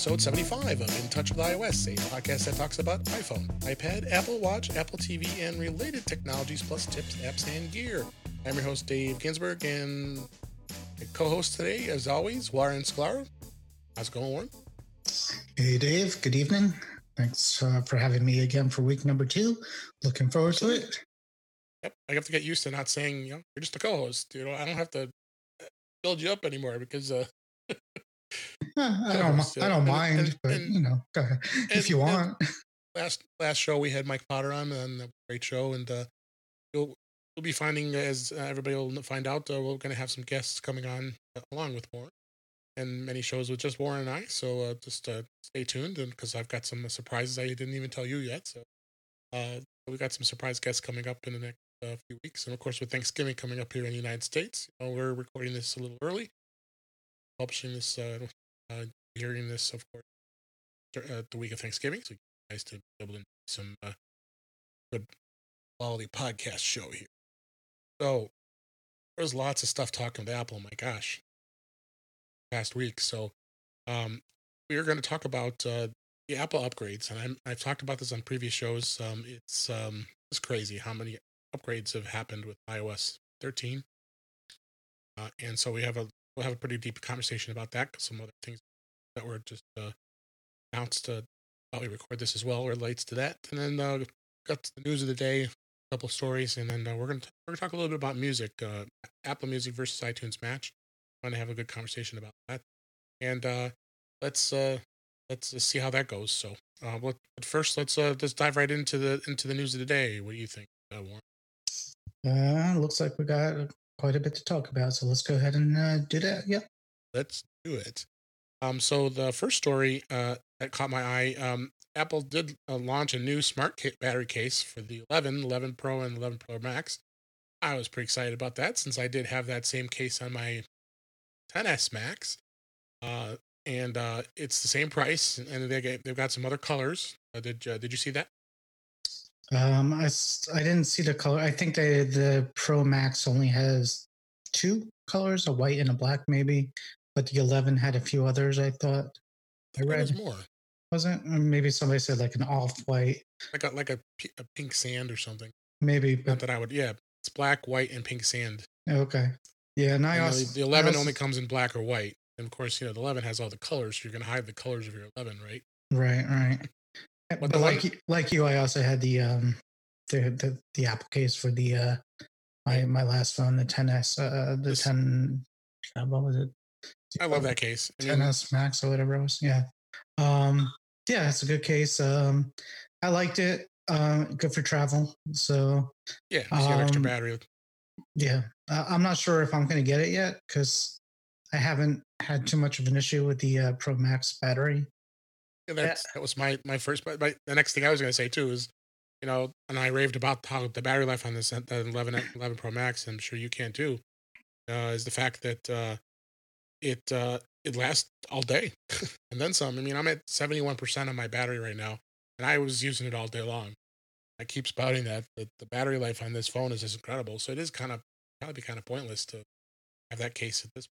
episode 75 of In Touch with iOS, a podcast that talks about iPhone, iPad, Apple Watch, Apple TV, and related technologies, plus tips, apps, and gear. I'm your host, Dave Ginsburg, and co host today, as always, Warren Sklar. How's it going, Warren? Hey, Dave. Good evening. Thanks uh, for having me again for week number two. Looking forward to it. Yep, I have to get used to not saying, you know, you're just a co host. You know, I don't have to build you up anymore because uh, I don't. I don't mind, and, but and, you know, and, if you want. Last last show we had Mike Potter on, and a great show, and uh, you'll you'll be finding as uh, everybody will find out, uh, we're going to have some guests coming on uh, along with Warren, and many shows with just Warren and I. So uh, just uh, stay tuned, and because I've got some surprises I didn't even tell you yet. So we got some surprise guests coming up in the next few weeks, and of course with Thanksgiving coming up here in the United States, you know, we're recording this a little early, publishing this uh, hearing this, of course, uh, the week of Thanksgiving, so nice to be able to do some uh, good quality podcast show here. So there's lots of stuff talking with Apple. My gosh, past week. So um, we are going to talk about uh, the Apple upgrades, and I'm, I've talked about this on previous shows. Um, it's um, it's crazy how many upgrades have happened with iOS 13, uh, and so we have a we'll have a pretty deep conversation about that because some other things that were just uh, announced uh, while we record this as well relates to that. And then uh, got the news of the day, a couple stories, and then uh, we're gonna we're gonna talk a little bit about music, uh, Apple Music versus iTunes match. Want to have a good conversation about that, and uh, let's uh, let's see how that goes. So, uh, but first, let's uh, let's dive right into the into the news of the day. What do you think, uh, Warren? Uh, looks like we got quite a bit to talk about, so let's go ahead and uh, do that. Yeah. Let's do it. Um, so the first story uh, that caught my eye, um, Apple did uh, launch a new smart battery case for the 11, 11 Pro, and 11 Pro Max. I was pretty excited about that since I did have that same case on my 10s Max, uh, and uh, it's the same price, and they get, they've got some other colors. Uh, did uh, did you see that? Um, I, I didn't see the color. I think they, the Pro Max only has two colors, a white and a black, maybe. But the 11 had a few others, I thought. I read more. Wasn't maybe somebody said like an off white, like a like a, a pink sand or something. Maybe, but Not that I would. Yeah, it's black, white, and pink sand. Okay. Yeah, and I and also the, the 11 also, only comes in black or white, and of course, you know the 11 has all the colors. So you're going to hide the colors of your 11, right? Right, right. But, like one, like you, I also had the um the the, the Apple case for the uh my my last phone, the 10s, uh the this, 10. What was it? I love that case. I mean, 10s Max or whatever it was. Yeah. Um, yeah, it's a good case. Um, I liked it. Um, good for travel. So yeah, you um, extra battery. Yeah, uh, I'm not sure if I'm going to get it yet because I haven't had too much of an issue with the uh, Pro Max battery. That's, that was my my first. But the next thing I was going to say too is, you know, and I raved about how the battery life on this the 11 11 Pro Max. I'm sure you can too. Uh, is the fact that uh, it uh, it lasts all day and then some. I mean, I'm at 71% of my battery right now, and I was using it all day long. I keep spouting that that the battery life on this phone is just incredible. So it is kind of probably kind of pointless to have that case at this.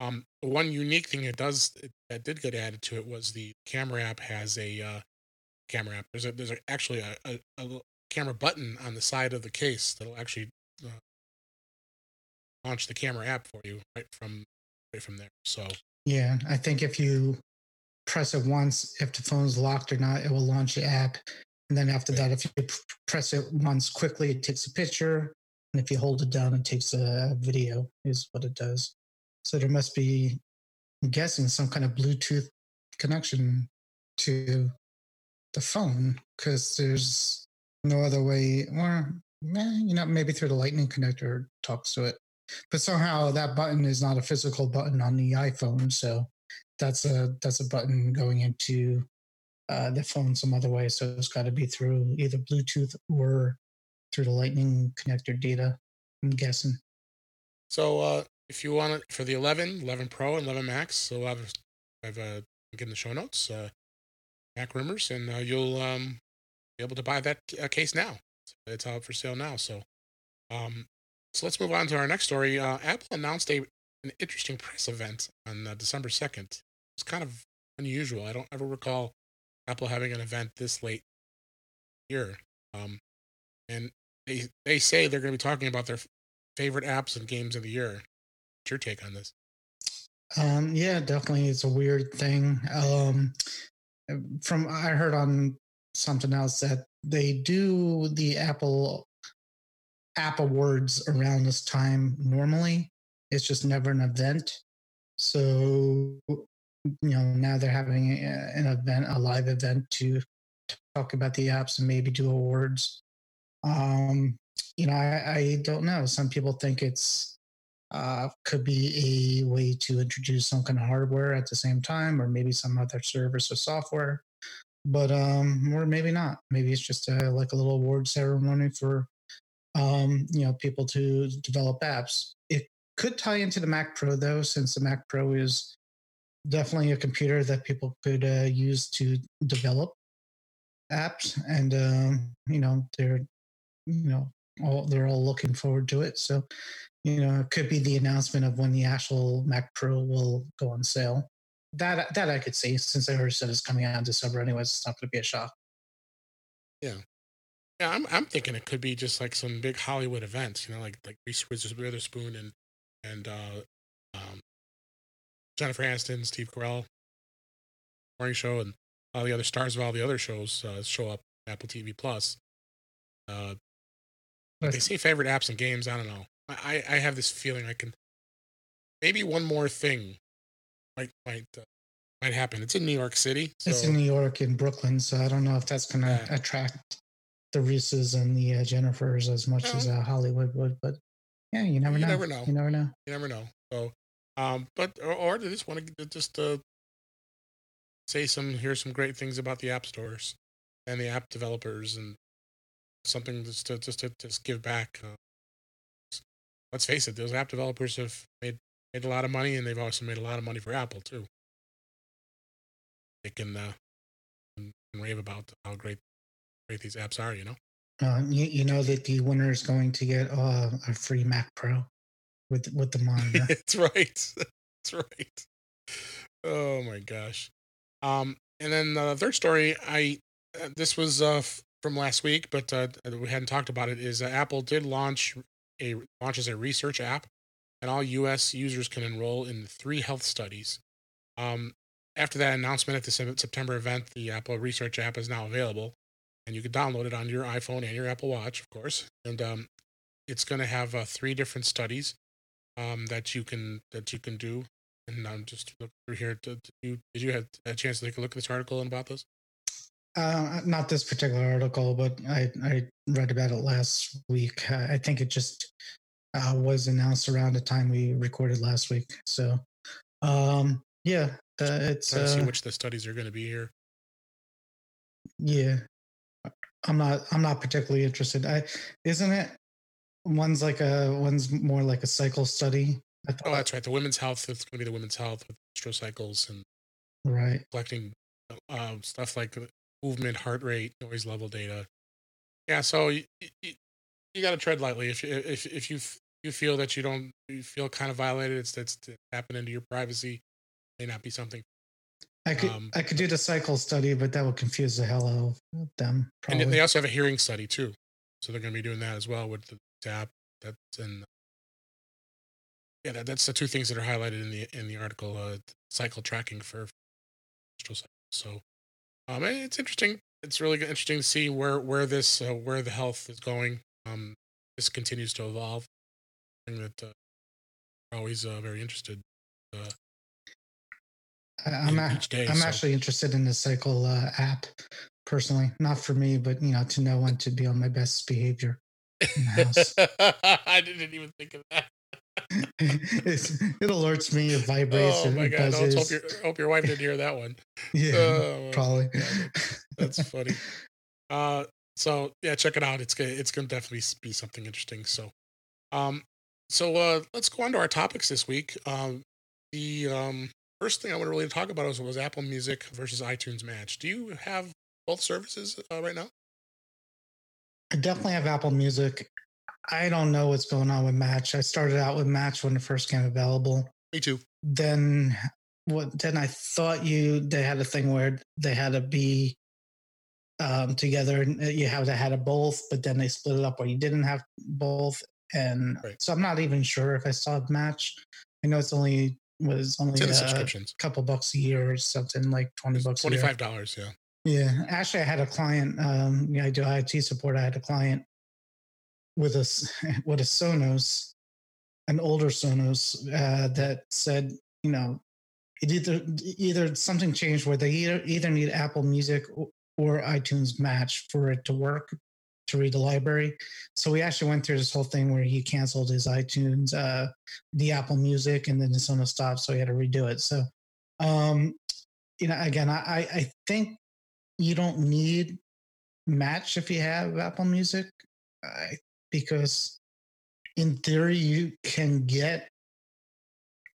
Um, one unique thing it does that did get added to it was the camera app has a uh, camera app. There's a there's a, actually a, a, a, camera button on the side of the case that'll actually uh, launch the camera app for you right from right from there. So yeah, I think if you press it once, if the phone's locked or not, it will launch the app. And then after that, if you press it once quickly, it takes a picture. And if you hold it down, it takes a video, is what it does. So there must be, I'm guessing, some kind of Bluetooth connection to the phone because there's no other way. Or, eh, you know, maybe through the Lightning connector talks to it but somehow that button is not a physical button on the iPhone. So that's a that's a button going into uh, the phone some other way. So it's got to be through either Bluetooth or through the Lightning connector data. I'm guessing. So uh, if you want it for the 11, 11 Pro, and 11 Max, so I've I've uh, given the show notes, uh, Mac rumors, and uh, you'll um, be able to buy that uh, case now. It's out for sale now. So um, so let's move on to our next story. Uh, Apple announced a an interesting press event on uh, December second. It's kind of unusual. I don't ever recall Apple having an event this late year. Um, and they they say they're going to be talking about their favorite apps and games of the year. Your take on this? Um, yeah, definitely, it's a weird thing. Um, from I heard on something else that they do the Apple App Awards around this time normally. It's just never an event. So you know now they're having an event, a live event to talk about the apps and maybe do awards. Um, you know, I, I don't know. Some people think it's uh, could be a way to introduce some kind of hardware at the same time, or maybe some other service or software. But um, or maybe not. Maybe it's just a, like a little award ceremony for um, you know people to develop apps. It could tie into the Mac Pro though, since the Mac Pro is definitely a computer that people could uh, use to develop apps, and um, you know they're you know all they're all looking forward to it. So you know it could be the announcement of when the actual Mac Pro will go on sale. That that I could see since I heard said it's coming out in December. Anyways, it's not going to be a shock. Yeah. Yeah, I'm I'm thinking it could be just like some big Hollywood events, you know, like like Reese Witherspoon and and uh, um, Jennifer Aniston, Steve Carell, morning show, and all the other stars of all the other shows uh, show up Apple TV Plus. Uh, they say favorite apps and games. I don't know. I I have this feeling I can maybe one more thing might might uh, might happen. It's in New York City. So. It's in New York in Brooklyn, so I don't know if that's going to yeah. attract the Reeses and the uh, Jennifers as much yeah. as uh, Hollywood would. But yeah, you never you know. never know. You never know. You never know. So um, but or, or they just want to just uh, say some hear some great things about the app stores and the app developers and something just to just to just give back. Uh, let's face it, those app developers have made made a lot of money, and they've also made a lot of money for Apple too. They can uh, rave about how great great these apps are. You know. Uh, you, you know that the winner is going to get uh, a free Mac Pro with with the monitor. That's right. That's right. Oh my gosh. Um, and then the third story, I uh, this was uh from last week, but uh, we hadn't talked about it. Is uh, Apple did launch a launches a research app, and all U.S. users can enroll in three health studies. Um, after that announcement at the September event, the Apple Research app is now available, and you can download it on your iPhone and your Apple Watch, of course. And um, it's going to have uh, three different studies um, that you can that you can do. And I'm just looking through here. Did you did you have a chance to take a look at this article and about this? Uh, not this particular article, but I I read about it last week. I think it just uh, was announced around the time we recorded last week. So, um, yeah, uh, it's. Uh, see which the studies are going to be here. Yeah, I'm not. I'm not particularly interested. I isn't it One's like a one's more like a cycle study. Oh, that's right. The women's health. It's going to be the women's health with menstrual cycles and right collecting uh, stuff like movement, heart rate, noise level data. Yeah, so you, you, you got to tread lightly. If if if you you feel that you don't you feel kind of violated, it's that's happening to your privacy. May not be something. I could um, I could do the cycle study, but that would confuse the hell out of them. Probably. And they also have a hearing study too, so they're going to be doing that as well with the app. That's and yeah, that, that's the two things that are highlighted in the in the article. Uh, cycle tracking for so um, it's interesting. It's really interesting to see where where this uh, where the health is going. Um, this continues to evolve. That uh, always uh, very interested. Uh, I'm, a, day, I'm so. actually interested in the cycle uh, app personally, not for me, but you know, to know when to be on my best behavior. I didn't even think of that. it alerts me, it vibrates. Oh my god! I hope, your, hope your wife didn't hear that one. Yeah, oh, probably. That's funny. Uh, so yeah, check it out. It's gonna it's gonna definitely be something interesting. So, um, so uh, let's go on to our topics this week. Um, the um first thing I want to really talk about was, was Apple Music versus iTunes Match. Do you have both services uh, right now? I definitely have Apple Music. I don't know what's going on with Match. I started out with Match when it first came available. Me too. Then what then I thought you they had a thing where they had to be um, together and uh, you have to had a both, but then they split it up where you didn't have both. And Right. so I'm not even sure if I saw match. I know it's only was only a subscriptions. couple bucks a year or something like twenty bucks. Twenty five dollars. Yeah. Yeah, actually, I had a client. Um, yeah, I do IT support. I had a client with a with a Sonos, an older Sonos, uh, that said, you know, it either either something changed where they either either need Apple Music or, iTunes Match for it to work to read the library. So we actually went through this whole thing where he canceled his iTunes, uh, the Apple Music, and then the Sonos stopped, so he had to redo it. So, um, you know, again, I I think you don't need match if you have Apple Music, I, because in theory you can get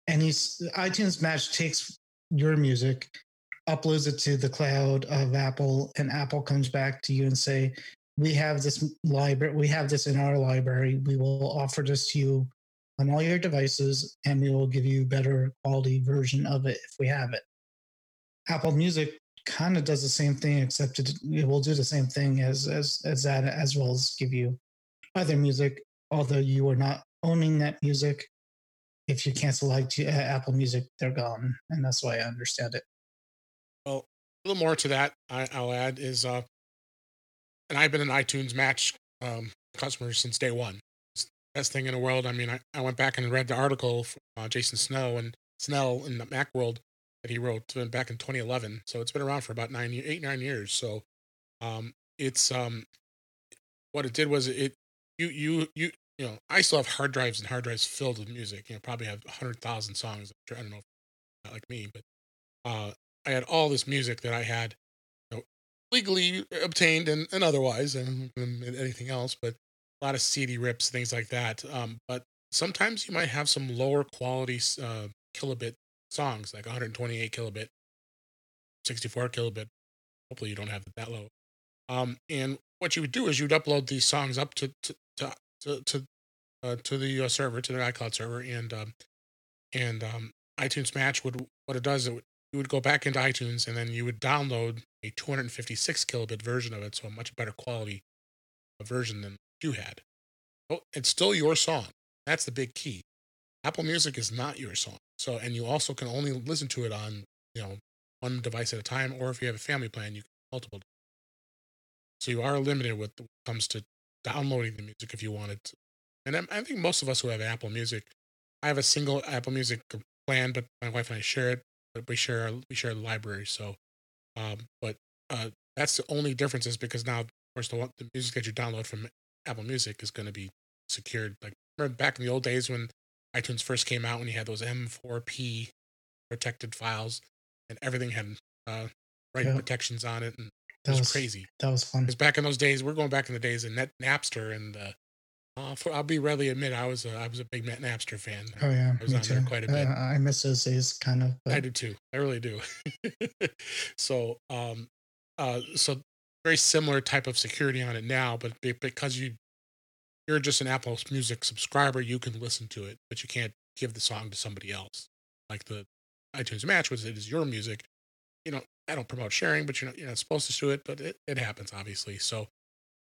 any iTunes Match takes your music, uploads it to the cloud of Apple, and Apple comes back to you and say, "We have this library. We have this in our library. We will offer this to you." On all your devices, and we will give you better quality version of it if we have it. Apple Music kind of does the same thing, except it, it will do the same thing as as as that, as well as give you other music. Although you are not owning that music, if you cancel like uh, Apple Music, they're gone, and that's why I understand it. Well, a little more to that I, I'll add is, uh, and I've been an iTunes Match um, customer since day one. It's the best thing in the world. I mean, I, I went back and read the article from uh, Jason Snow and Snell in the Mac World that he wrote back in 2011. So it's been around for about nine, eight, nine years. So um, it's um, what it did was it you you you you know I still have hard drives and hard drives filled with music. You know, probably have hundred thousand songs. I don't know, if not like me, but uh, I had all this music that I had you know, legally obtained and, and otherwise, and, and anything else, but a lot of CD rips, things like that. Um, but sometimes you might have some lower quality uh, kilobit songs, like 128 kilobit, 64 kilobit. Hopefully, you don't have it that low. Um, and what you would do is you'd upload these songs up to to to to, to, uh, to the uh, server, to the iCloud server, and um, and um, iTunes Match would what it does it would, you would go back into iTunes and then you would download a 256 kilobit version of it, so a much better quality version than you had. Well, it's still your song. That's the big key. Apple Music is not your song. So, and you also can only listen to it on, you know, one device at a time, or if you have a family plan, you can multiple. So you are limited with when it comes to downloading the music if you wanted to. And I, I think most of us who have Apple Music, I have a single Apple Music plan, but my wife and I share it. But we share our, we share the library. So, um, but uh, that's the only difference is because now, of course, the the music that you download from Apple Music is going to be secured. Like remember back in the old days when iTunes first came out, when you had those M4P protected files, and everything had uh, right Yeah. protections on it, and it That was, was crazy. That was fun. Because back in those days, we're going back in the days of Net Napster, and uh, uh, for, I'll be readily admit I was a, I was a big Net Napster fan. Oh yeah, I was me on there too. quite a bit. Uh, I miss those days, kind of. I do too. I really do. so, um, uh, so very similar type of security on it now, but because you you're just an Apple Music subscriber, you can listen to it, but you can't give the song to somebody else. Like the iTunes Match, was, it is your music. You know, I don't promote sharing, but you're not, you're not supposed to do it, but it, it happens obviously. So,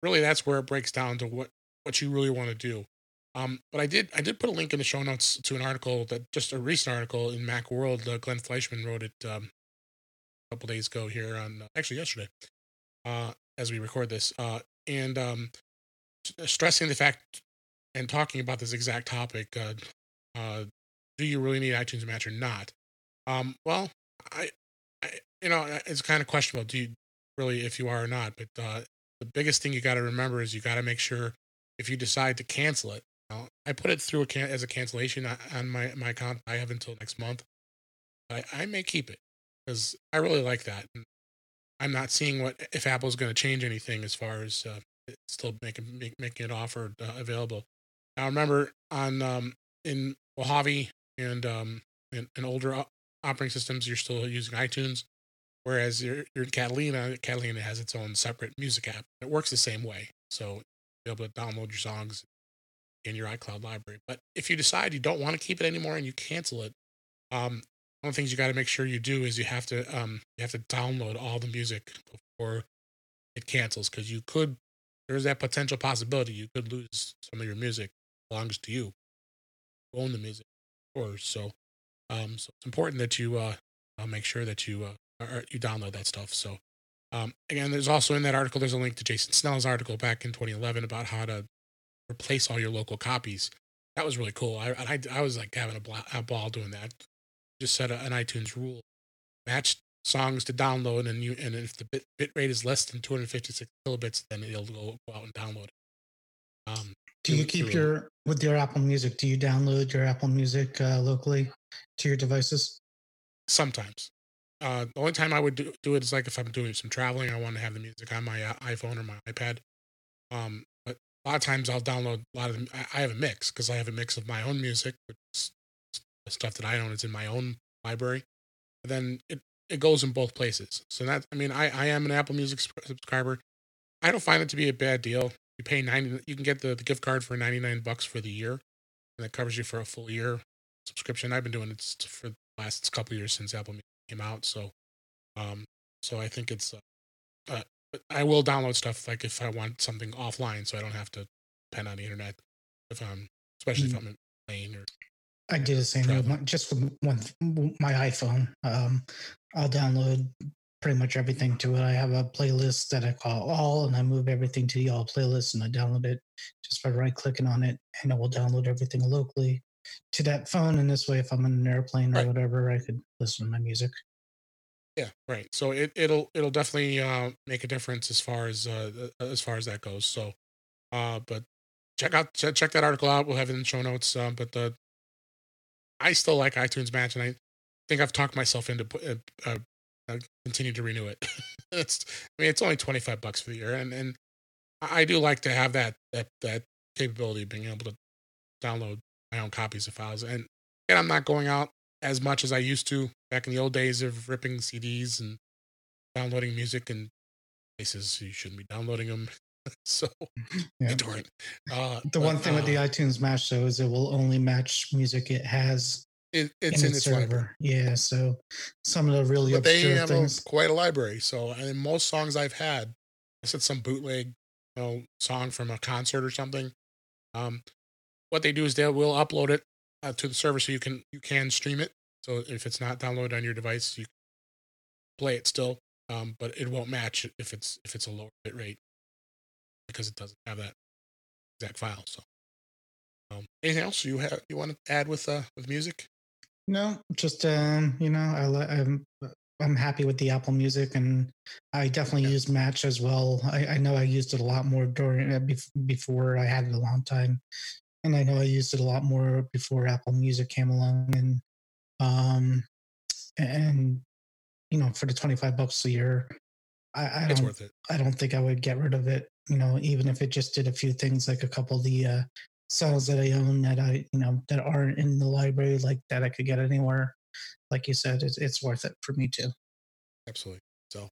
really, that's where it breaks down to what what you really want to do. Um, but I did I did put a link in the show notes to an article that just a recent article in Mac World. Uh, Glenn Fleishman wrote it um, a couple days ago here on actually yesterday, uh, as we record this, uh, and um, s- stressing the fact and talking about this exact topic. Uh, uh, do you really need iTunes Match or not? Um, well, I you know it's kind of questionable. Do you really if you are or not? But uh, the biggest thing you got to remember is you got to make sure if you decide to cancel it. Now, I put it through a can- as a cancellation on- on my my account. I have until next month. I, I may keep it because I really like that. And I'm not seeing what if Apple's going to change anything as far as uh, still making make, making it offered uh, available. Now remember on um, in Mojave and um, in, in older operating systems, you're still using iTunes, whereas you're, you're in Catalina. Catalina has its own separate music app. It works the same way, so you'll be able to download your songs in your iCloud library. But if you decide you don't want to keep it anymore and you cancel it, um, one of the things you got to make sure you do is you have to um you have to download all the music before it cancels because you could there's that potential possibility you could lose some of your music belongs to you. own the music, of course. So um so it's important that you uh make sure that you uh or you download that stuff. So um again, there's also in that article there's a link to Jason Snell's article back in 2011 about how to replace all your local copies. That was really cool. I I, I was like having a, bla- a ball doing that just set a, an iTunes rule: match songs to download, and you and if the bit, bit rate is less than 256 kilobits, then it'll go, go out and download it. Um, do you keep your with your Apple Music? Do you download your Apple Music uh, locally to your devices? Sometimes. Uh, the only time I would do, do it is like if I'm doing some traveling, I want to have the music on my uh, iPhone or my iPad. Um, but a lot of times I'll download a lot of them. I, I have a mix because I have a mix of my own music, which is stuff that I own is in my own library. But then it, it goes in both places. So that I mean, I, I am an Apple Music subscriber. I don't find it to be a bad deal. You pay ninety, you can get the, the gift card for ninety nine bucks for the year, and that covers you for a full year subscription. I've been doing it for the last couple years since Apple Music came out. So, um, so I think it's, uh, uh, but I will download stuff like if I want something offline, so I don't have to depend on the internet. If I'm, especially mm-hmm. if mm. I'm in plane or I do the same with my, just with one my iPhone. Um, I'll download pretty much everything to it. I have a playlist that I call all, and I move everything to the all playlist, and I download it just by right clicking on it, and it will download everything locally to that phone. And this way, if I'm in an airplane or right. whatever, I could listen to my music. Yeah, right. So it it'll it'll definitely uh, make a difference as far as uh, as far as that goes. So, uh, but check out check, check that article out. We'll have it in show notes. Uh, but the I still like iTunes Match, and I think I've talked myself into uh, uh, uh, continue to renew it. it's, I mean, it's only twenty five bucks for the year, and and I do like to have that that that capability of being able to download my own copies of files. And and I'm not going out as much as I used to back in the old days of ripping CDs and downloading music and places you shouldn't be downloading them. so yeah. Uh, the but, one thing uh, with the uh iTunes Match though is it will only match music it has. It, it's in, in its, server. Library. Yeah, so some of the really but obscure they have things. A, quite a library. So and most songs I've had, I said some bootleg, you know, song from a concert or something. Um, what they do is they will upload it uh, to the server so you can you can stream it. So if it's not downloaded on your device, you play it still. Um, but it won't match if it's if it's a lower bit rate because it doesn't have that exact file. So, um, anything else you have you want to add with uh with music? No, just um, you know, I I'm I'm happy with the Apple Music, and I definitely yeah. use Match as well. I, I know I used it a lot more during uh, before I had it a long time, and I know I used it a lot more before Apple Music came along, and um, and you know, for the twenty five bucks a year, I, I don't I don't think I would get rid of it you know, even if it just did a few things like a couple of the uh, songs that I own that I, you know, that aren't in the library, like that I could get anywhere. Like you said, it's, it's worth it for me too. Absolutely. So,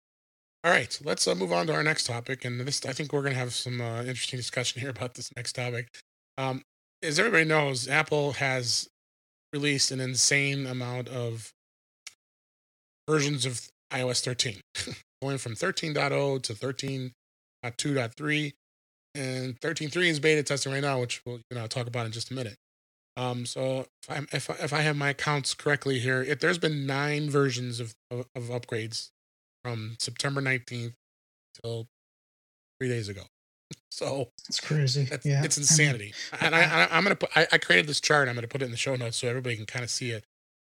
all right, let's uh, move on to our next topic. And this, I think we're going to have some uh, interesting discussion here about this next topic. Um, as everybody knows, Apple has released an insane amount of versions of iOS 13, going from 13.0 to 13.2.3. and 13.3 is beta testing right now, which we'll you know talk about in just a minute. Um, so if I if I, if I have my counts correctly here, if there's been nine versions of, of, of upgrades from September 19th till three days ago. So it's crazy. yeah, it's insanity. and I, I am gonna put I, I, created this chart. I'm gonna put it in the show notes so everybody can kind of see it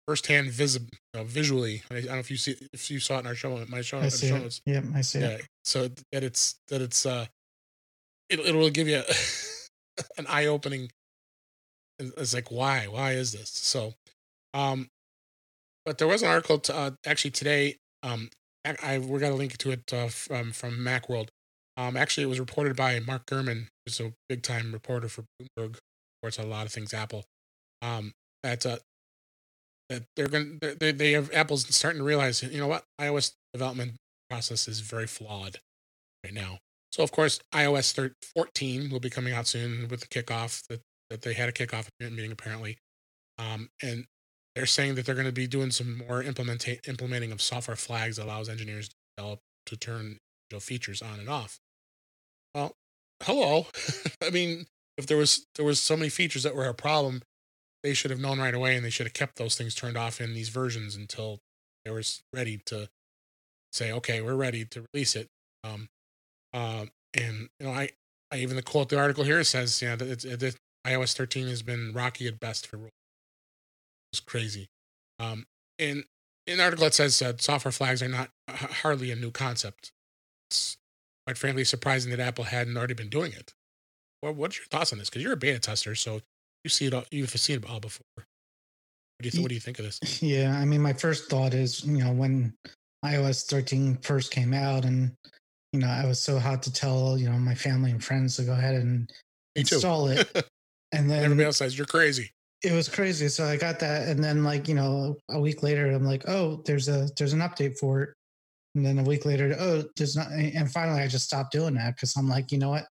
firsthand, visible, uh, visually. I, I, don't know if you see if you saw it in our show my show, I see show notes. Yeah, I see yeah, it. So that it's that it's uh, it it will give you a, an eye opening. It's like why why is this so, um, but there was an article to, uh, actually today. Um, I, I we got a link to it uh, from from MacWorld. Um, actually, it was reported by Mark Gurman, who's a big time reporter for Bloomberg, reports a lot of things Apple. Um, that uh, that they're going they they have Apple's starting to realize you know what iOS development process is very flawed right now. So of course iOS 14 will be coming out soon with the kickoff that that they had a kickoff meeting apparently, um, and they're saying that they're going to be doing some more implementa- implementing of software flags that allows engineers to develop to turn features on and off. Hello. I mean, if there was there was so many features that were a problem, they should have known right away, and they should have kept those things turned off in these versions until they were ready to say, okay, we're ready to release it. Um, uh, and you know, I, I even the quote the article here says, you know, that it's, it, iOS 13 has been rocky at best for. Rules. It's crazy. Um, in the article it says uh, software flags are not uh, hardly a new concept. It's quite frankly surprising that Apple hadn't already been doing it. Well, what's your thoughts on this? Because you're a beta tester, so you see it all. You've seen it all before. What do you th- What do you think of this? Yeah, I mean, my first thought is, you know, when iOS 13 first came out, and you know, I was so hot to tell, you know, my family and friends to go ahead and install it, and then everybody else says you're crazy. It was crazy. So I got that, and then like you know, a week later, I'm like, oh, there's a there's an update for it, and then a week later, oh, there's not, and finally, I just stopped doing that because I'm like, you know what,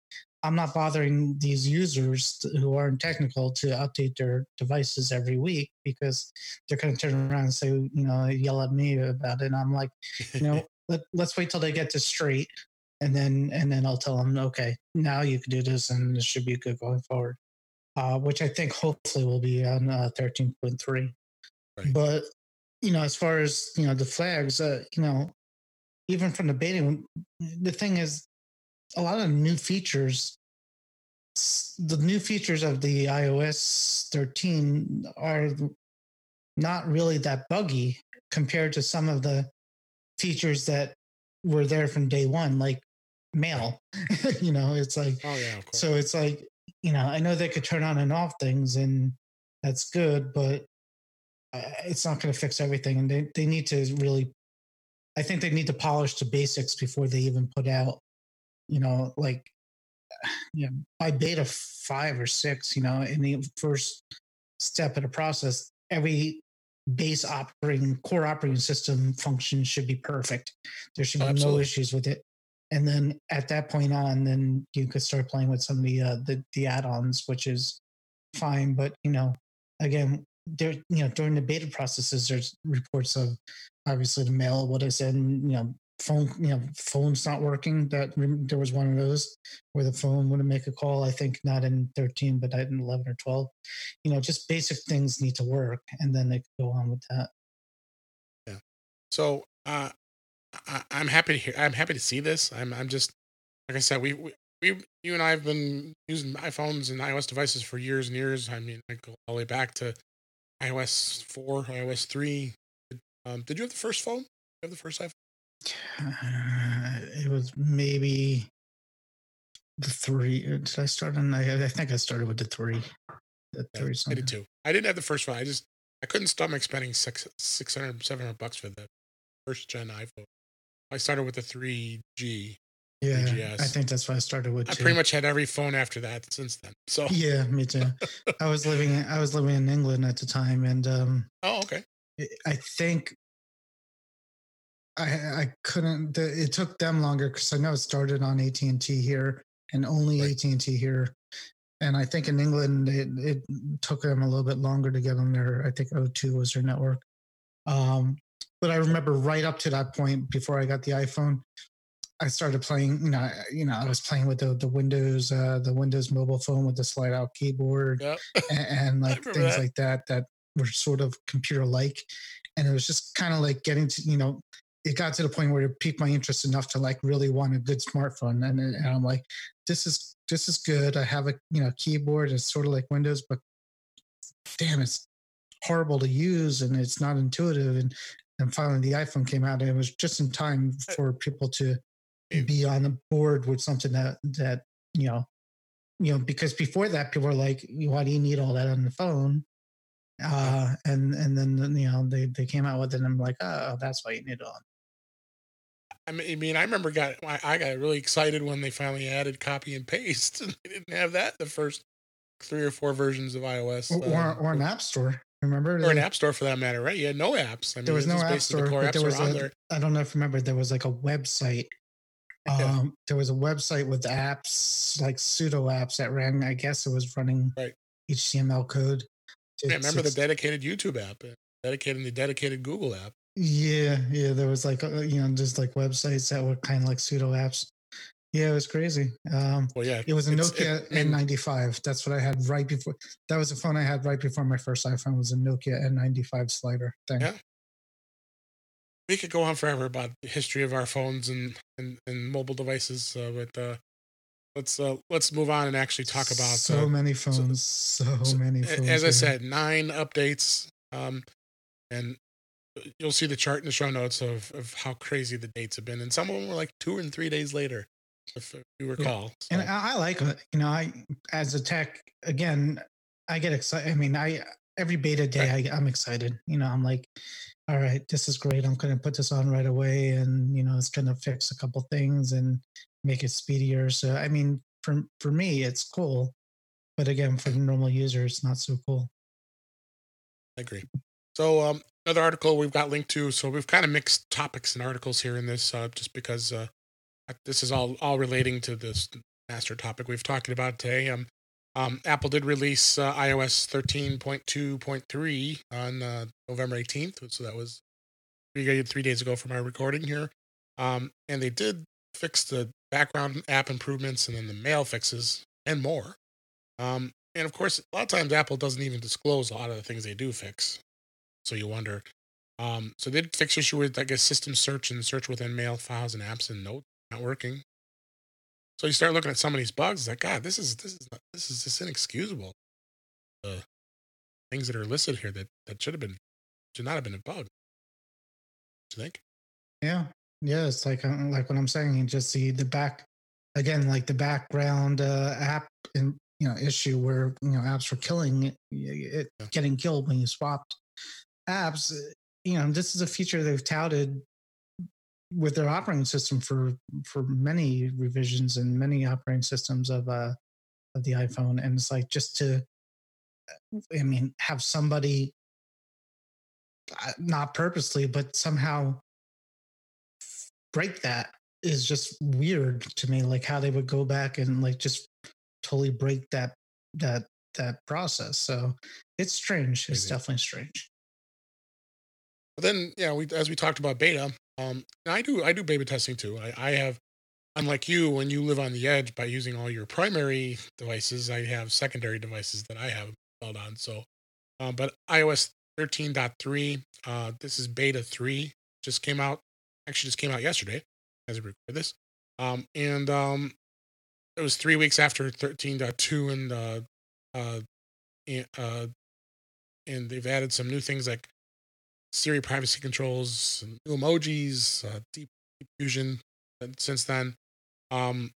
I'm not bothering these users who aren't technical to update their devices every week because they're going to turn around and say, you know, yell at me about it. And I'm like, you know, let, let's wait till they get this straight. And then, and then I'll tell them, okay, now you can do this and this should be good going forward. Uh, which I think hopefully will be on uh, 13.3. Right. But, you know, as far as, you know, the flags, uh, you know, even from the beta, the thing is, a lot of new features the new features of the iOS 13 are not really that buggy compared to some of the features that were there from day one, like mail. you know, it's like, oh, yeah, so it's like, you know, I know they could turn on and off things and that's good, but uh, it's not going to fix everything. And they, they need to really, I think they need to polish the basics before they even put out you know, like you know, by beta five or six, you know, in the first step of the process, every base operating core operating system function should be perfect. There should be Absolutely. no issues with it. And then at that point on, then you could start playing with some of the uh, the, the add-ons, which is fine. But you know, again, there you know during the beta processes, there's reports of obviously the mail, what is said, you know phone you know phone's not working that there was one of those where the phone wouldn't make a call i think not in 13 but in 11 or 12 you know just basic things need to work and then they could go on with that. Yeah. So uh I, am happy to hear i'm happy to see this. I'm i'm just like i said we, we we you and i have been using iphones and ios devices for years and years. I mean i go all the way back to ios 4 ios 3 um, did you have the first phone you have the first iphone uh, it was maybe the three. Uh, did I start on? I, I think I started with the three. The three I did too. I didn't have the first one. I just I couldn't stomach spending six, 600, 700 bucks for the first gen iPhone. I started with the 3G. Yeah, I think that's why I started with. I pretty much had every phone after that since then. So yeah, me too. I was living I was living in England at the time, and um. Oh, okay. I think I I couldn't. It took them longer because I know it started on AT and T here and only right. AT and T here, and I think in England it, it took them a little bit longer to get on their. I think O2 was their network. Um, but I remember right up to that point before I got the iPhone, I started playing. You know, you know, I was playing with the the Windows uh, the Windows mobile phone with the slide out keyboard yep. and, and, like things that. like that that were sort of computer like, and it was just kind of like getting to you know it got to the point where it piqued my interest enough to like really want a good smartphone. And, and i'm like this is this is good. I have a you know keyboard. It's sort of like windows but damn it's horrible to use and it's not intuitive. And and finally the iphone came out and it was just in time uh, for people to be on the board with something that that you know you know because before that people were like why do you need all that on the phone uh and and then you know they they came out with it and i'm like oh that's why you need it on I mean, I remember got I got really excited when they finally added copy and paste. And they didn't have that the first three or four versions of iOS, or, or, um, or an app store. Remember, or an app store for that matter, right? You had no apps. I mean, there was no app store. The but there was a, I don't know if you remember. There was like a website. Um, yeah. there was a website with apps like pseudo apps that ran. I guess it was running right. HTML code. Yeah, remember the dedicated YouTube app? dedicating the dedicated Google app. Yeah, yeah. There was like uh, you know just like websites that were kind of like pseudo apps. Yeah, it was crazy. Um, Well, yeah, it was a Nokia it- N95. That's what I had right before. That was the phone I had right before my first iPhone. Was a Nokia N95 slider thing. Yeah. we could go on forever about the history of our phones and and, and mobile devices, uh, but uh, let's uh, let's move on and actually talk about so uh, many phones. So, so- many phones. as I said, nine updates, um, and you'll see the chart in the show notes of of how crazy the dates have been, and some of them were like two and three days later, if you recall. and So, I, I like. You know, I as a tech again, I get excited. I mean, I every beta day I, I'm excited. You know, I'm like, all right, this is great. I'm going to put this on right away, and you know, it's going to fix a couple things and make it speedier. So, I mean, for for me, it's cool, but again, for the normal user, it's not so cool. I agree. So um, another article we've got linked to. So we've kind of mixed topics and articles here in this, uh, just because uh, this is all all relating to this master topic we've talking about today. Um, um, Apple did release uh, iOS 13.2.3 on uh, November 18th, so that was three, days ago from our recording here. Um, and they did fix the background app improvements and then the mail fixes and more. Um, and of course, a lot of times Apple doesn't even disclose a lot of the things they do fix. So you wonder. Um, so they did fix issue with I guess system search and search within mail files and apps and notes not working. So you start looking at some of these bugs, like God, this is this is not, this is just inexcusable. The things that are listed here that that should have been should not have been a bug. What you think? Yeah, yeah. It's like uh, like what I'm saying. You just see the back again, like the background uh, app and you know issue where you know apps were killing it, it Yeah. getting killed when you swapped apps. uh, You know, this is a feature they've touted with their operating system for for many revisions and many operating systems of uh of the iPhone, and it's like just to, I mean, have somebody uh, not purposely, but somehow break that is just weird to me like how they would go back and like just totally break that that that process. So it's strange. It's definitely strange. But then, yeah, we as we talked about beta, um, I do I do beta testing too. I, I have, unlike you, when you live on the edge by using all your primary devices, I have secondary devices that I have installed on. So, um, but iOS 13.3, uh, this is beta three, just came out. Actually, just came out yesterday as we record this. Um, and um, it was three weeks after 13.2, and uh, uh, and, uh, and they've added some new things like Siri privacy controls, and new emojis, uh, deep, deep fusion. And since then, um,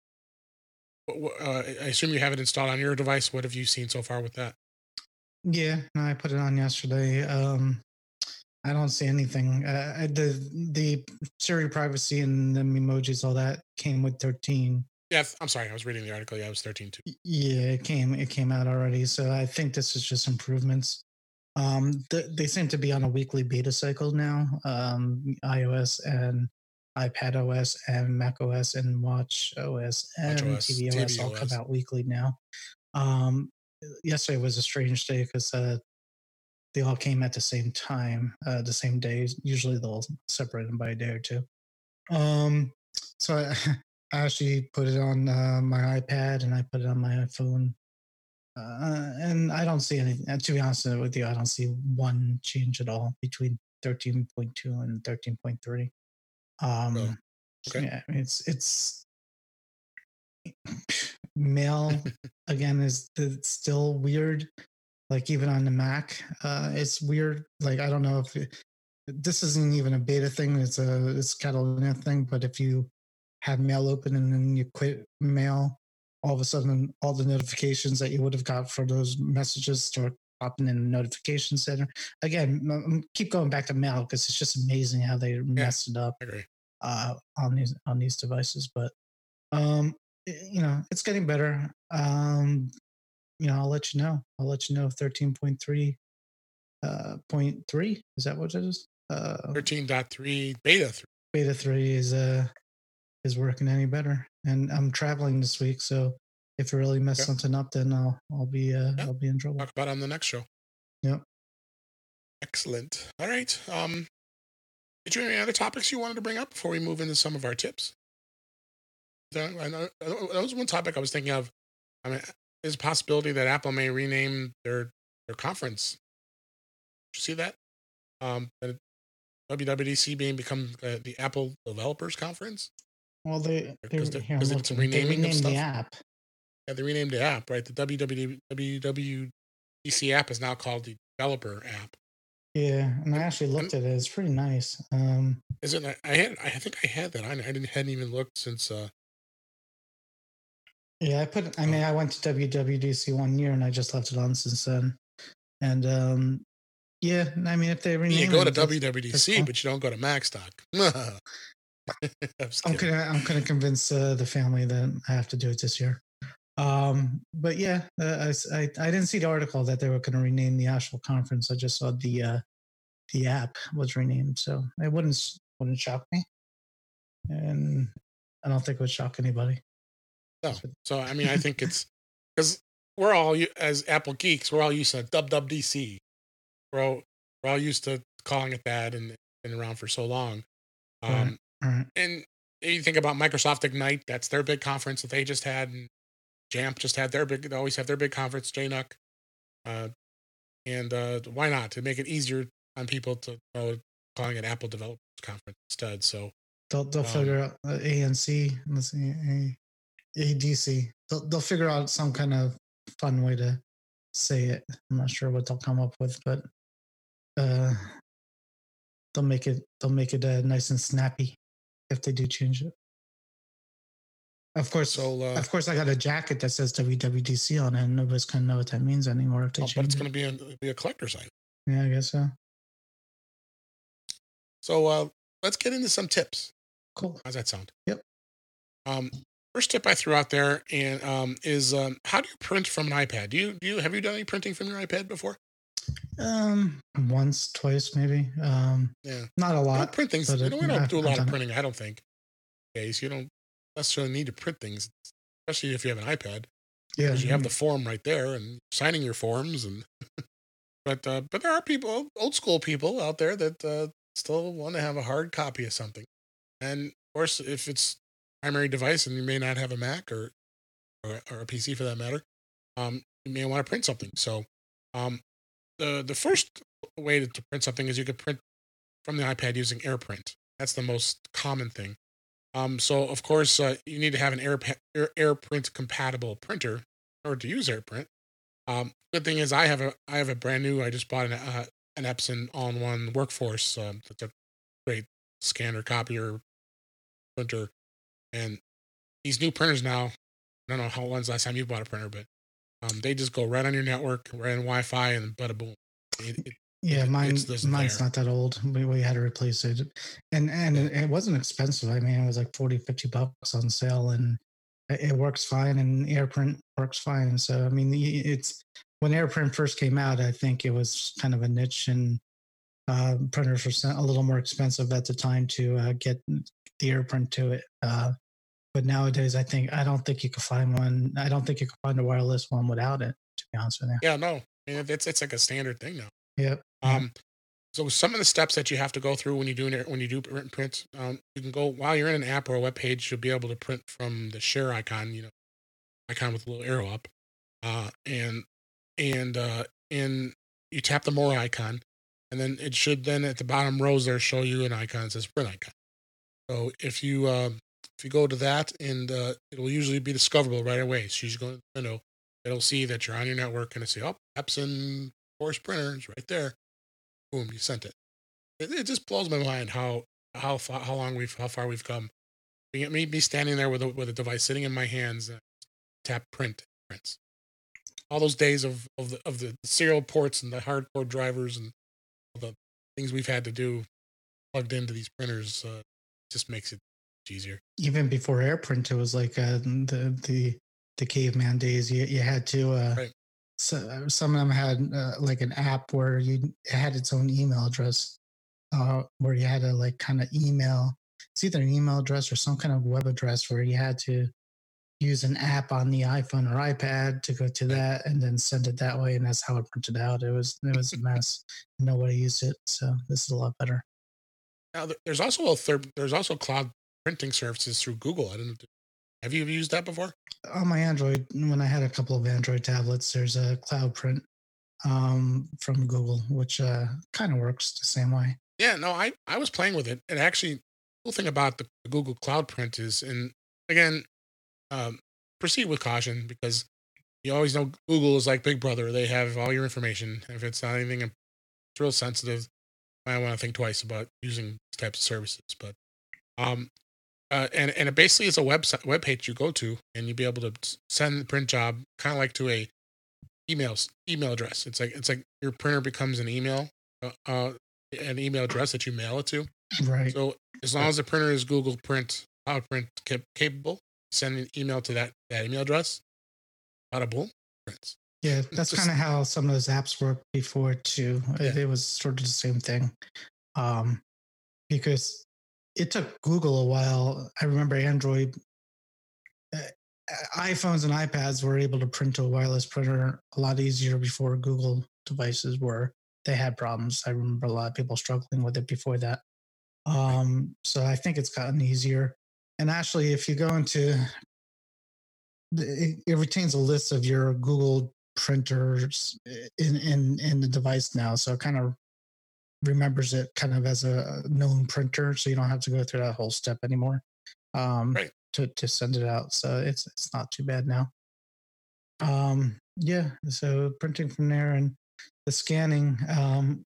uh, I assume you have it installed on your device. What have you seen so far with that? yeah no i put it on yesterday um i don't see anything uh, the the siri privacy and the emojis all that came with 13 Yeah, I'm sorry, I was reading the article. Yeah, it was 13 too. Yeah, it came it came out already. So I think this is just improvements. Um, th- they seem to be on a weekly beta cycle now. Um, iOS and iPad OS and Mac OS and Watch OS and WatchOS, TV OS all come out weekly now. Um, yesterday was a strange day because uh, they all came at the same time, uh, the same day. Usually they'll separate them by a day or two. Um, so I, I actually put it on uh, my iPad and I put it on my iPhone. Uh, and I don't see anything. uh, To be honest with you, I don't see one change at all between 13.2 and 13.3. Um, Oh, okay. Yeah, it's it's mail again is it's still weird. Like even on the Mac, uh, it's weird. Like I don't know if it, this isn't even a beta thing. It's a it's Catalina thing. But if you have mail open and then you quit mail, all of a sudden all the notifications that you would have got for those messages start popping in the notification center. Again, keep going back to mail because it's just amazing how they messed it up uh, on these on these devices. But um, you know, it's getting better. Um, you know, I'll let you know. I'll let you know if thirteen point three uh, point three is that what it is? Uh, 13.3 beta 3. beta three is uh is working any better. And I'm traveling this week, so if I really mess something up, then I'll I'll be uh, Yeah. I'll be in trouble. Talk about it on the next show. Yep. Excellent. All right. Um, did you have any other topics you wanted to bring up before we move into some of our tips? That, I know, that was one topic I was thinking of. I mean, there's a possibility that Apple may rename their their conference. Did you see that? Um, that WWDC being become uh, the Apple Developers Conference. Well, they they, Because here, they- I'm because it's looking. They renaming renamed the app. Yeah, they renamed the app, right? The WWDC app is now called the Developer app. Yeah, and I actually looked at it. It's pretty nice. Um, Is it? I had. I think I had that. I, I didn't hadn't even looked since. uh yeah, I put. I Oh. mean, I went to WWDC one year, and I just left it on since then. And um, yeah, I mean, if they rename You go to WWDC, but you don't go to MacStock. I'm I'm gonna I'm gonna convince uh, the family that I have to do it this year. Um, but yeah, uh, I, I didn't see the article that they were going to rename the actual conference. I just saw the uh, the app was renamed, so it wouldn't wouldn't shock me, and I don't think it would shock anybody. No. So I mean, I think it's because we're all as Apple geeks, we're all used to WWDC. We're all we're all used to calling it that, and it's been around for so long. Um, Right. Right. and you think about Microsoft Ignite, that's their big conference that they just had, and Jamf just had their big. They always have their big conference, JNUC. Uh, and uh, why not to make it easier on people to know calling it Apple Developers Conference instead? So They'll they'll Um, figure out uh, ANC. Let's see, ADC. They'll they'll figure out some kind of fun way to say it. I'm not sure what they'll come up with, but uh, they'll make it they'll make it uh, nice and snappy if they do change it. Of course, so uh, of course, I got a jacket that says WWDC on it, and nobody's gonna know what that means anymore if they oh, but change it's it. going to be a, be a collector's item. Yeah, I guess so. So uh, let's get into some tips. Cool. How's that sound? Yep. Um, first tip I threw out there and um, is um, how do you print from an iPad? Do you do you have you done any printing from your iPad before? Um, once, twice, maybe. Um, Yeah. not a We lot. don't print things. it- we don't I've- do a lot of done it. printing. I don't think. Case you don't necessarily need to print things, especially if you have an iPad, Yeah, because you have the form right there and signing your forms. And but uh, but there are people, old school people out there that uh, still want to have a hard copy of something. And of course, if it's primary device and you may not have a Mac or or, or a PC for that matter, um, you may want to print something. So, um, the the first way to, to print something is you could print from the iPad using AirPrint. That's the most common thing. Um, so of course uh, you need to have an Air, Air AirPrint compatible printer in order to use AirPrint. Um, good thing is I have a I have a brand new. I just bought an uh, an Epson all-in-one Workforce. Um, that's a great scanner, copier, printer, and these new printers now. I don't know how when's the last time you bought a printer, but um, they just go right on your network, right on Wi-Fi, and bada boom. It, it, Yeah, It- mine mine's there. not that old. We, we had to replace it. And and it, it wasn't expensive. I mean, it was like 40, 50 bucks on sale and it, it works fine and AirPrint works fine. So I mean, it's when AirPrint first came out, I think it was kind of a niche and uh, printers were a little more expensive at the time to uh, get the AirPrint to it. Uh, but nowadays, I think I don't think you could find one. I don't think you could find a wireless one without it. To be honest with you. yeah, no, I mean, it's it's like a standard thing now. Yep. Um, so some of the steps that you have to go through when you do an, when you do print, print um, you can go while you're in an app or a web page, you'll be able to print from the share icon, you know, icon with a little arrow up, uh, and and uh, and you tap the more icon, and then it should then at the bottom rows there show you an icon that says print icon. So if you uh, if you go to that, and uh, it will usually be discoverable right away. So you go to window, it'll see that you're on your network, and it'll say, "Oh, Epson Force printer is right there." Boom, you sent it. It, it just blows my mind how how far, how long we've how far we've come. Me, me standing there with a with a device sitting in my hands, uh, tap print prints. All those days of of the of the serial ports and the hardcore drivers and the things we've had to do plugged into these printers uh, just makes it easier. even before AirPrint, it was like uh, the the the caveman days. You you had to. Uh, Right. so, some of them had uh, like an app where you it had its own email address, uh, where you had to like kind of email. It's either an email address or some kind of web address where you had to use an app on the iPhone or iPad to go to that and then send it that way, and that's how it printed out. It was it was a mess. Nobody used it, so this is a lot better. Now, there's also a third. There's also cloud printing services through Google. I don't. Have you used that before? On my Android, when I had a couple of Android tablets, there's a cloud print um, from Google, which uh, kind of works the same way. Yeah, no, I I was playing with it, and actually, cool thing about the, the Google Cloud Print is, and again, um, proceed with caution because you always know Google is like Big Brother; they have all your information. If it's not anything it's real sensitive, I want to think twice about using these types of services. But um, uh, and and it basically is a website web page you go to, and you be able to send the print job kind of like to a emails email address. It's like it's like your printer becomes an email, uh, uh, an email address that you mail it to. Right. So as long as the printer is Google Print, Cloud Print cap- capable, send an email to that that email address. Bada boom, prints. Yeah, that's kind of how some of those apps worked before too. Yeah. It was sort of the same thing, um, because it took Google a while. I remember Android, uh, iPhones and iPads were able to print to a wireless printer a lot easier before Google devices were. They had problems. I remember a lot of people struggling with it before that. Um, so I think it's gotten easier. And actually, if you go into it, it retains a list of your Google printers in in in the device now, so it kind of remembers it kind of as a known printer, so you don't have to go through that whole step anymore um, right. to to send it out. So it's it's not too bad now. Um, yeah, so printing from there and the scanning. Um,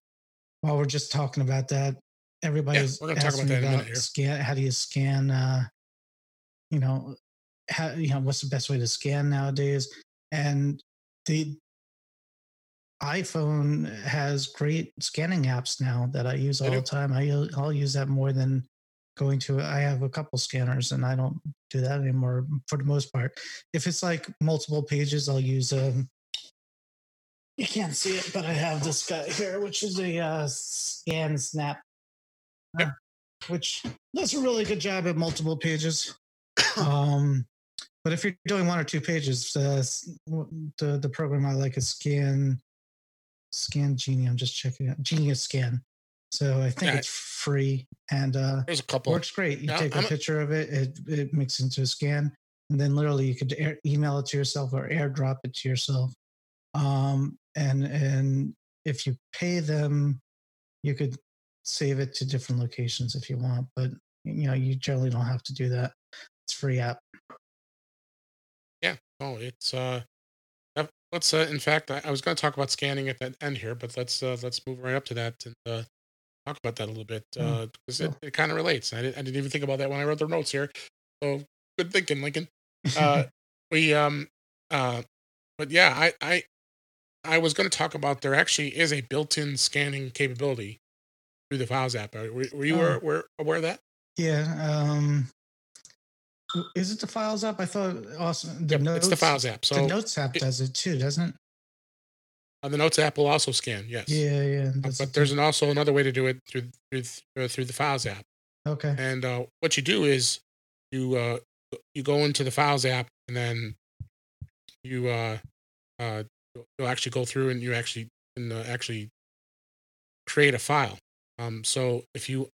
while we're just talking about that, everybody's yeah, we're talk about that about scan. How do you scan? Uh, you know, how you know what's the best way to scan nowadays? And the iPhone has great scanning apps now that I use all the time. I, I'll use that more than going to. I have a couple scanners and I don't do that anymore for the most part. If it's like multiple pages, I'll use a. Um, you can't see it, but I have this guy here, which is a uh, scan snap, yep. which does a really good job at multiple pages. um, but if you're doing one or two pages, uh, the the program I like is Scan Scan Genie. I'm just checking out Genius Scan. So I think it's free and uh, there's a couple works great. You take a I'm picture of it, it it makes into a scan, and then literally you could air, email it to yourself or airdrop it to yourself. Um, and and if you pay them, you could save it to different locations if you want, but you know you generally don't have to do that. It's free app. Yeah. Oh, it's uh let's uh, in fact I, I was going to talk about scanning at the end here but let's uh, let's move right up to that and uh, talk about that a little bit because mm. Uh, it, it kind of relates. I didn't, I didn't even think about that when i wrote the notes here. So good thinking lincoln. Uh, we um uh but yeah i i i was going to talk about there actually is a built-in scanning capability through the files app. Were, were you oh. aware, aware of that? Yeah um is it the Files app? I thought awesome. The yep, notes, it's the Files app. So the Notes app it, does it too, doesn't it? Uh, the Notes app will also scan. Yes. Yeah, yeah. But, but there's an, also another way to do it through through uh, through the Files app. Okay. And uh, what you do is you uh, you go into the Files app and then you uh, uh, you'll actually go through and you actually and uh, actually create a file. Um, so if you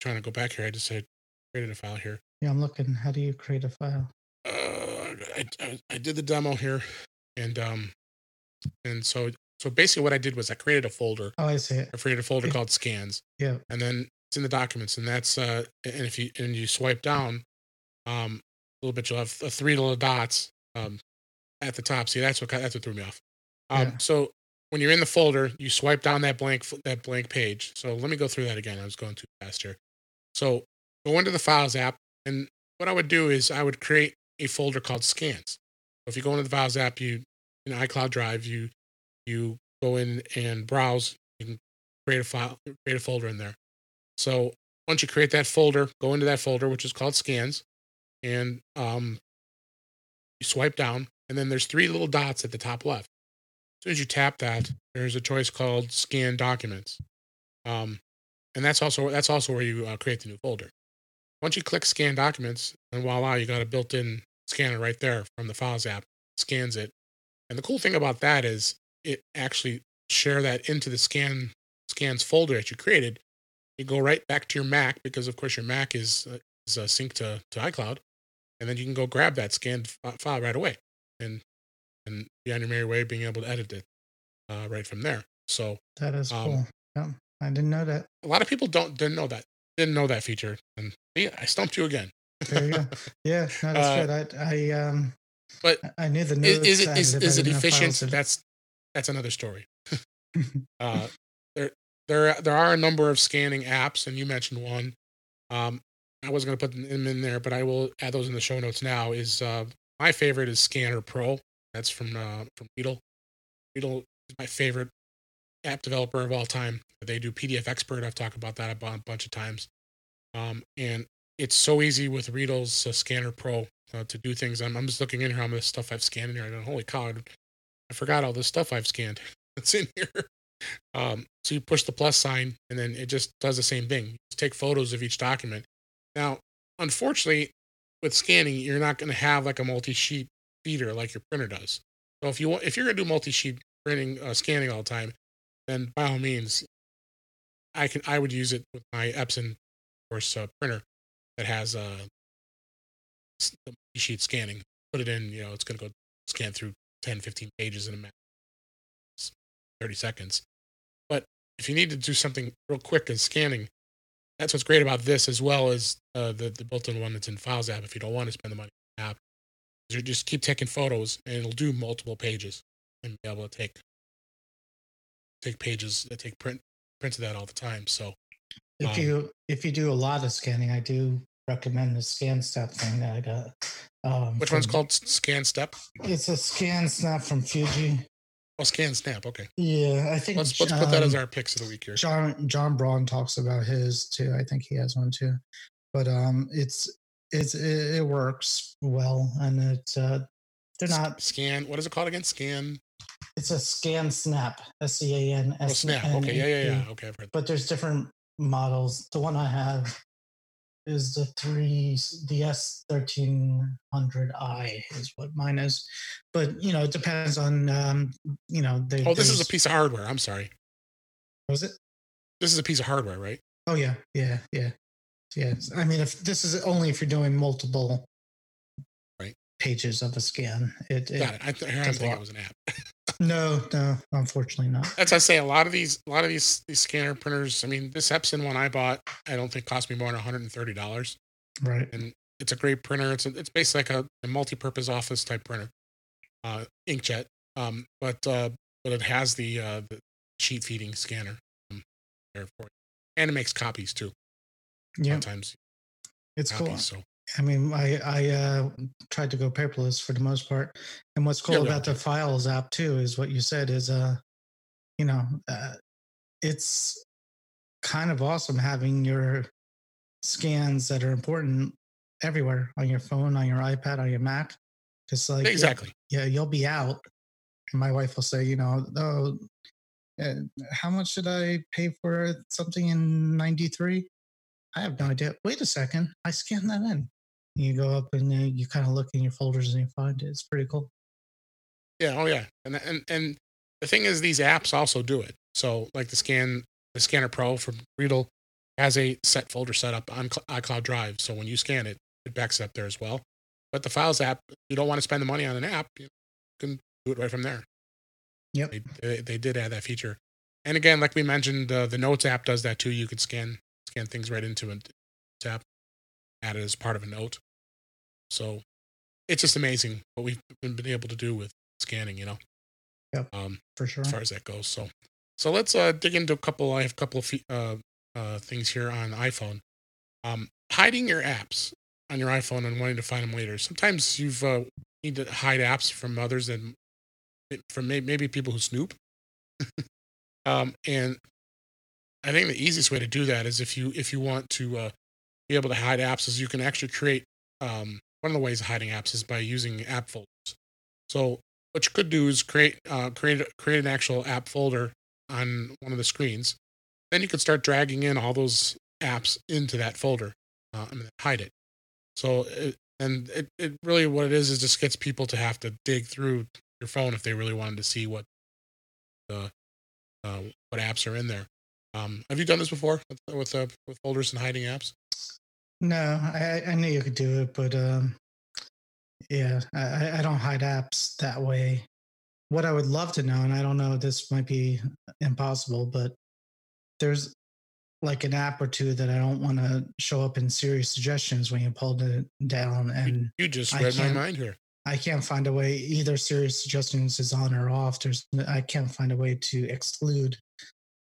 trying to go back here, I just said created a file here. Yeah, I'm looking. How do you create a file? Uh, I, I, I did the demo here, and um, and so so basically what I did was I created a folder. Oh, I see it. I created a folder called scans. Yeah. And then it's in the documents, and that's uh, and if you and you swipe down, um, a little bit, you'll have three little dots um at the top. See, that's what that's what threw me off. Um, yeah. so when you're in the folder, you swipe down that blank that blank page. So let me go through that again. I was going too fast here. So go into the Files app, and what I would do is I would create a folder called scans. So if you go into the Files app, you in iCloud Drive, you you go in and browse, you can create a file, create a folder in there. So once you create that folder, go into that folder, which is called scans, and um, you swipe down, and then there's three little dots at the top left. As soon as you tap that, there's a choice called scan documents. Um, and that's also that's also where you uh, create the new folder. Once you click scan documents, and voila, you got a built-in scanner right there from the Files app, scans it. And the cool thing about that is it actually share that into the scan scans folder that you created. You go right back to your Mac because of course your Mac is uh, is uh, synced to, to iCloud, and then you can go grab that scanned file right away, and and be on your merry way, being able to edit it uh, right from there. So that is um, cool. Yeah, I didn't know that. A lot of people don't didn't know that didn't know that feature, and yeah, I stumped you again. there you go. Yeah, no, that's uh, good. I, I um, but I knew the notes is, is it is, is it efficient? That's that's another story. uh, there there there are a number of scanning apps, and you mentioned one. Um, I wasn't going to put them in there, but I will add those in the show notes now. Is uh, my favorite is Scanner Pro. That's from uh, from Readdle. Readdle is my favorite app developer of all time. They do PDF Expert. I've talked about that a bunch of times. Um, and it's so easy with Readdle's uh, Scanner Pro uh, to do things. I'm, I'm just looking in here how much stuff I've scanned in here. I go, holy cow, I forgot all this stuff I've scanned. It's in here. Um, so you push the plus sign and then it just does the same thing. You take photos of each document. Now, unfortunately, with scanning, you're not going to have like a multi-sheet feeder like your printer does. So if you want, if you're going to do multi-sheet printing, uh, scanning all the time, then by all means, I can I would use it with my Epson, of course, uh, printer that has uh, sheet scanning. Put it in, you know, it's going to go scan through 10, 15 pages in a minute, 30 seconds. But if you need to do something real quick as scanning, that's what's great about this as well as uh, the, the built-in one that's in Files app. If you don't want to spend the money on the app, you just keep taking photos and it'll do multiple pages and be able to take take pages, uh, take print prints of that all the time. So if um, you if you do a lot of scanning, I do recommend the scan step thing that I got. Um, Which from, one's called Scan Step? It's a Scan Snap from Fuji. Oh, Scan Snap. Okay. Yeah, I think let's let's put that as our picks of the week here. John John Braun talks about his too. I think he has one too, but um, it's it's it, it works well, and it's uh, they're not scan. What is it called again? Scan. It's a Scan Snap. S C A N S. Oh, Snap. Okay. Yeah, yeah, yeah. Okay, I've heard. But there's different models. The one I have is the three the S thirteen hundred I is what mine is, but you know it depends on um you know. They, oh, this is a piece of hardware. I'm sorry. Was it? This is a piece of hardware, right? Oh yeah, yeah, yeah, yes. I mean, if this is only if you're doing multiple pages of a scan, it, got it. I, th- I think it was an app. no, no, unfortunately not. That's I say a lot of these, a lot of these these scanner printers. I mean, this Epson one I bought, I don't think cost me more than one hundred and thirty dollars. Right, and it's a great printer. It's a, it's basically like a, a multi-purpose office type printer, uh, inkjet. Um, but uh, but it has the uh, the sheet feeding scanner um, there for you, and it makes copies too. Yeah, sometimes it's copies, cool. So I mean, I I uh, tried to go paperless for the most part, and what's cool yeah, about the Files app too is what you said is uh, you know, uh, it's kind of awesome having your scans that are important everywhere on your phone, on your iPad, on your Mac. Because like exactly, yeah, you'll be out, and my wife will say, you know, oh, uh, how much should I pay for something in '93? I have no idea. Wait a second, I scanned that in you go up and you, you kind of look in your folders and you find it. It's pretty cool. Yeah. Oh yeah. And and and the thing is, these apps also do it. So like the scan, the Scanner Pro from Readdle has a set folder set up on iCloud Drive. So when you scan it, it backs it up there as well. But the Files app, you don't want to spend the money on an app, you can do it right from there. Yep. They, they, did add that feature. And again, like we mentioned, uh, the Notes app does that too. You can scan scan things right into an app, add it as part of a note. So it's just amazing what we've been able to do with scanning, you know? Yeah, um, for sure. As far as that goes. So, so let's uh, dig into a couple. I have a couple of uh, uh, things here on iPhone. Um, hiding your apps on your iPhone and wanting to find them later. Sometimes you've uh, need to hide apps from others and from maybe people who snoop. um, and I think the easiest way to do that is if you if you want to uh, be able to hide apps, is you can actually create um, one of the ways of hiding apps is by using app folders. So what you could do is create uh, create create an actual app folder on one of the screens. Then you could start dragging in all those apps into that folder uh, and hide it. So it, and it, it really what it is is just gets people to have to dig through your phone if they really wanted to see what the uh, what apps are in there. Um, have you done this before with with, uh, with folders and hiding apps? No, I, I knew you could do it, but um, yeah, I, I don't hide apps that way. What I would love to know, and I don't know, this might be impossible, but there's like an app or two that I don't want to show up in Siri suggestions when you pull it down. And you just read my mind here. I can't find a way either Siri suggestions is on or off. There's I can't find a way to exclude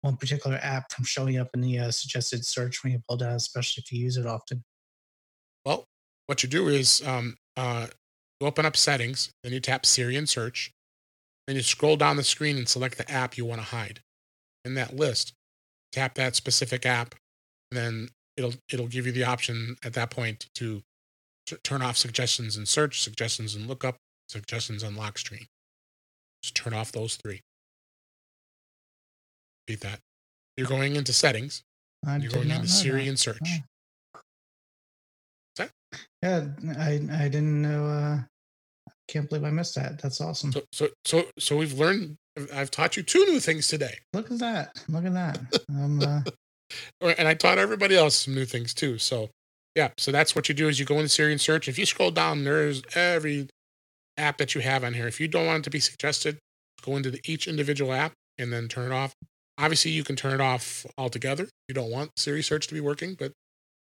one particular app from showing up in the uh, suggested search when you pull down, especially if you use it often. Well, what you do is um, uh, you open up settings, then you tap Siri and search, then you scroll down the screen and select the app you want to hide. In that list, tap that specific app, and then it'll it'll give you the option at that point to t- turn off suggestions in search, suggestions in lookup, suggestions on lock screen. Just turn off those three. Repeat that. You're going into settings. I You're going into Siri that. and search. Oh. Yeah, I I didn't know. Uh, I can't believe I missed that. That's awesome. So, so, so, so we've learned. I've taught you two new things today, Look at that. Look at that. Um, uh, and I taught everybody else some new things too. So, yeah. So that's what you do is you go into Siri and search. If you scroll down, there's every app that you have on here. If you don't want it to be suggested, go into the, each individual app and then turn it off. Obviously, you can turn it off altogether. You don't want Siri search to be working, but